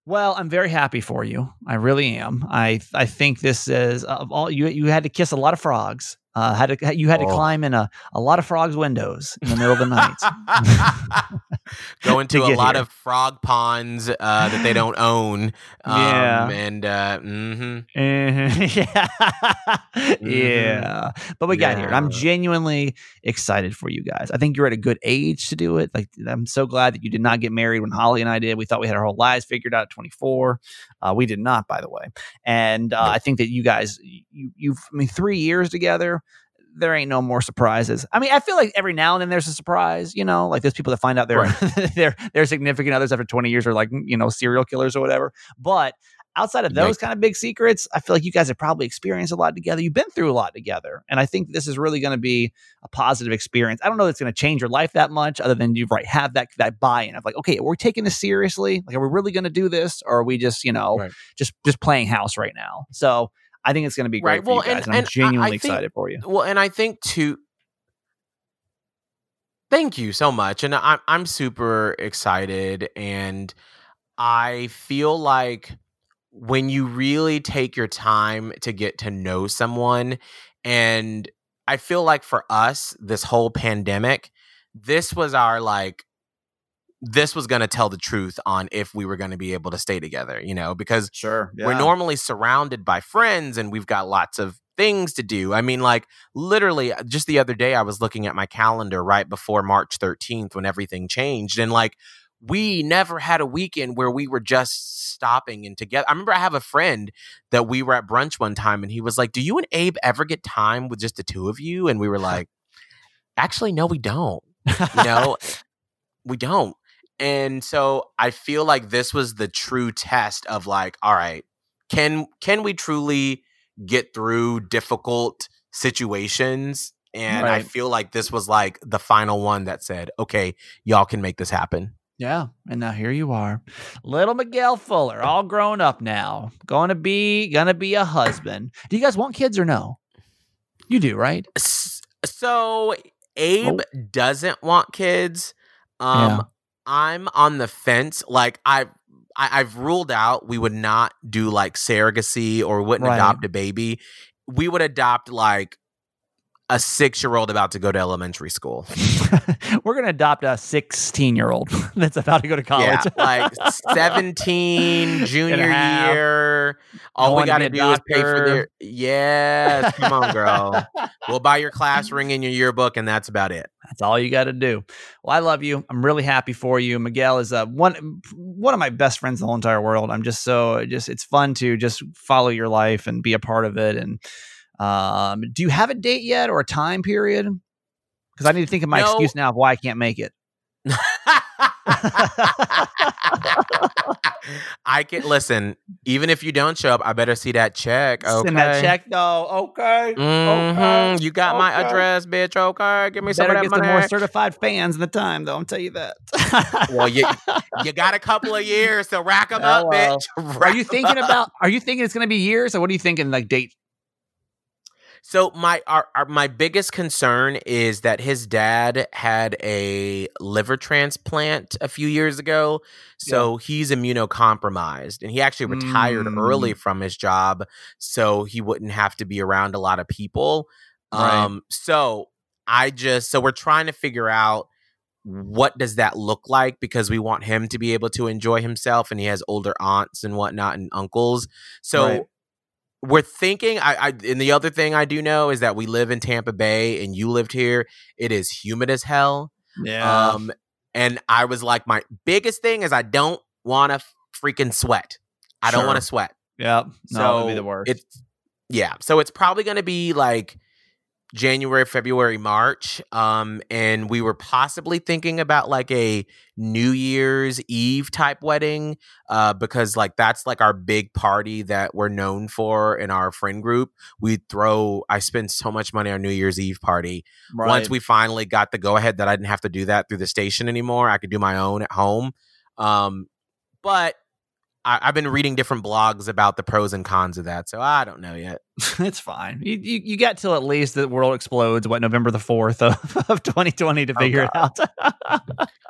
Speaker 1: Well, I'm very happy for you. I really am. I I think this is of all you you had to kiss a lot of frogs. Uh, had to you had to
Speaker 3: Oh.
Speaker 1: climb in a, a lot of frogs' windows in the middle of the night.
Speaker 3: Go into a lot
Speaker 1: here.
Speaker 3: of frog ponds uh, that they don't own. Um,
Speaker 1: Yeah.
Speaker 3: And uh, mhm.
Speaker 1: Mhm. yeah, yeah. But we got here. I'm
Speaker 3: Mm-hmm.
Speaker 1: Genuinely excited for you guys. I think you're at a good age to do it. Like I'm so glad that you did not get married when Holly and I did. We thought we had our whole lives figured out at 24. Uh, we did not, by the way. And uh, I think that you guys, you, you've, I mean, three years together. There ain't no more surprises. I mean, I feel like every now and then there's a surprise, you know, like there's people that find out their their their significant others after 20 years are like, you know, serial killers or whatever. But outside of
Speaker 3: Right.
Speaker 1: those kind of big secrets, I feel like you guys have probably experienced a lot together. You've been through a lot together. And I think this is really going to be a positive experience. I don't know if it's going to change your life that much, other than you've right have that that buy-in of like, okay, we're taking this seriously. Like, are we really going to do this? Or are we just, you know,
Speaker 3: Right.
Speaker 1: just just playing house right now? So I think it's going to be great
Speaker 3: Right.
Speaker 1: for
Speaker 3: Well,
Speaker 1: you guys.
Speaker 3: and-
Speaker 1: And, I'm
Speaker 3: and I- I
Speaker 1: genuinely
Speaker 3: think-
Speaker 1: excited for you.
Speaker 3: Well, and I think too. Thank you so much, and I'm I'm super excited, and I feel like when you really take your time to get to know someone, and I feel like for us, this whole pandemic, this was our like. This was going to tell the truth on if we were going to be able to stay together, you know, because
Speaker 1: Sure.
Speaker 3: we're normally surrounded by friends and we've got lots of things to do. I mean, like literally, uh, just the other day, I was looking at my calendar right before March 13th when everything changed. And like, we never had a weekend where we were just stopping and together. I remember I have a friend that we were at brunch one time and he was like, Do you and Abe ever get time with just the two of you? And we were like, Actually, no, we don't. You know, we don't. And so I feel like this was the true test of like, all right, can can we truly get through difficult situations? And I feel like this was like the final one that said, okay, y'all can make this happen.
Speaker 1: Yeah, and now here you are, little Miguel Fuller, all grown up now, going to be gonna be a husband. Do you guys want kids or no? You do, right?
Speaker 3: So Abe doesn't want kids. Um
Speaker 1: Yeah.
Speaker 3: I'm on the fence. Like I I, I've ruled out we would not do like surrogacy or wouldn't
Speaker 1: Right.
Speaker 3: adopt a baby. We would adopt like a six year old about to go to elementary school.
Speaker 1: We're gonna adopt a 16 year old that's about to go to college.
Speaker 3: Yeah, like 17, junior year. All we got to
Speaker 1: a
Speaker 3: do is pay for their. Yes, come on, girl. We'll buy your class ring in your yearbook, and that's about it.
Speaker 1: That's all you got to do. Well, I love you. I'm really happy for you. Miguel is uh, one one of my best friends in the whole entire world. I'm just so just it's fun to just follow your life and be a part of it. And um, do you have a date yet or a time period? Because I need to think of my
Speaker 3: No.
Speaker 1: excuse now of why I can't make it.
Speaker 3: I can listen. Even if you don't show up, I better see that check. Okay.
Speaker 1: Send that check though. Okay.
Speaker 3: Mhm.
Speaker 1: Okay.
Speaker 3: You got my address, bitch. Okay, give me some
Speaker 1: Better
Speaker 3: of
Speaker 1: get
Speaker 3: that
Speaker 1: some
Speaker 3: money.
Speaker 1: more certified fans in the time, though. I'm tell you that.
Speaker 3: well, you you got a couple of years, so rack them
Speaker 1: Oh,
Speaker 3: up,
Speaker 1: well.
Speaker 3: bitch.
Speaker 1: Are you thinking about? Are you thinking it's going to be years, or what are you thinking? Like date?
Speaker 3: So my our, our, my biggest concern is that his dad had a liver transplant a few years ago, so he's immunocompromised, and he actually retired
Speaker 1: Mm.
Speaker 3: early from his job, so he wouldn't have to be around a lot of people.
Speaker 1: Right.
Speaker 3: Um, so I just so we're trying to figure out what does that look like because we want him to be able to enjoy himself, and he has older aunts and whatnot and uncles, so
Speaker 1: Right.
Speaker 3: We're thinking I, I and the other thing I do know is that we live in Tampa Bay and you lived here. It is humid as hell.
Speaker 1: Yeah.
Speaker 3: Um and I was like my biggest thing is I don't want to freaking sweat. I don't want to sweat.
Speaker 1: yeah.
Speaker 3: So
Speaker 1: No, that be the worst.
Speaker 3: It's yeah. So it's probably going to be like January, February, March. Um, and we were possibly thinking about like a New Year's Eve type wedding, uh, because like that's like our big party that we're known for in our friend group. We throw, I spend so much money on New Year's Eve party.
Speaker 1: right.
Speaker 3: Once we finally got the go ahead that I didn't have to do that through the station anymore, I could do my own at home. Um, but I, I've been reading different blogs about the pros and cons of that, so I don't know yet.
Speaker 1: it's fine. You, you you got till at least the world explodes. What November the fourth of, of 2020 to
Speaker 3: Oh,
Speaker 1: figure it out.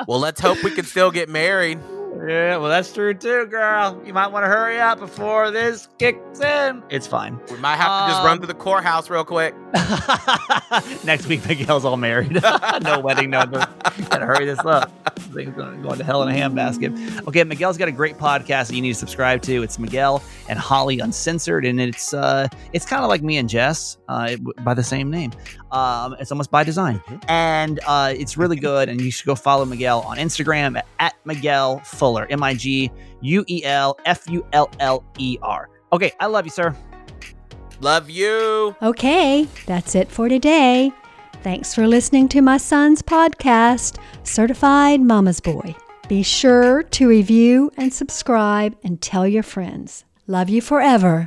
Speaker 3: Well, let's hope we can still get married.
Speaker 1: Yeah, well that's true too, girl. You might want to hurry up before this kicks in. It's fine.
Speaker 3: We might have to just run
Speaker 1: Um,
Speaker 3: through the courthouse real quick.
Speaker 1: Next week, Miguel's all married. no wedding, no. no. Gotta hurry this up. Things going to hell in a handbasket. Okay, Miguel's got a great podcast that you need to subscribe to. It's Miguel and Holly Uncensored, and it's uh, it's kind of like me and Jess uh, by the same name. Um, it's almost by design, and uh, it's really good. And you should go follow Miguel on Instagram at, at Miguel Fuller, M I G U E L F U L L E R. Okay, I love you, sir.
Speaker 3: Love you.
Speaker 2: Okay, that's it for today. Thanks for listening to my son's podcast, Certified Mama's Boy. Be sure to review and subscribe and tell your friends. Love you forever.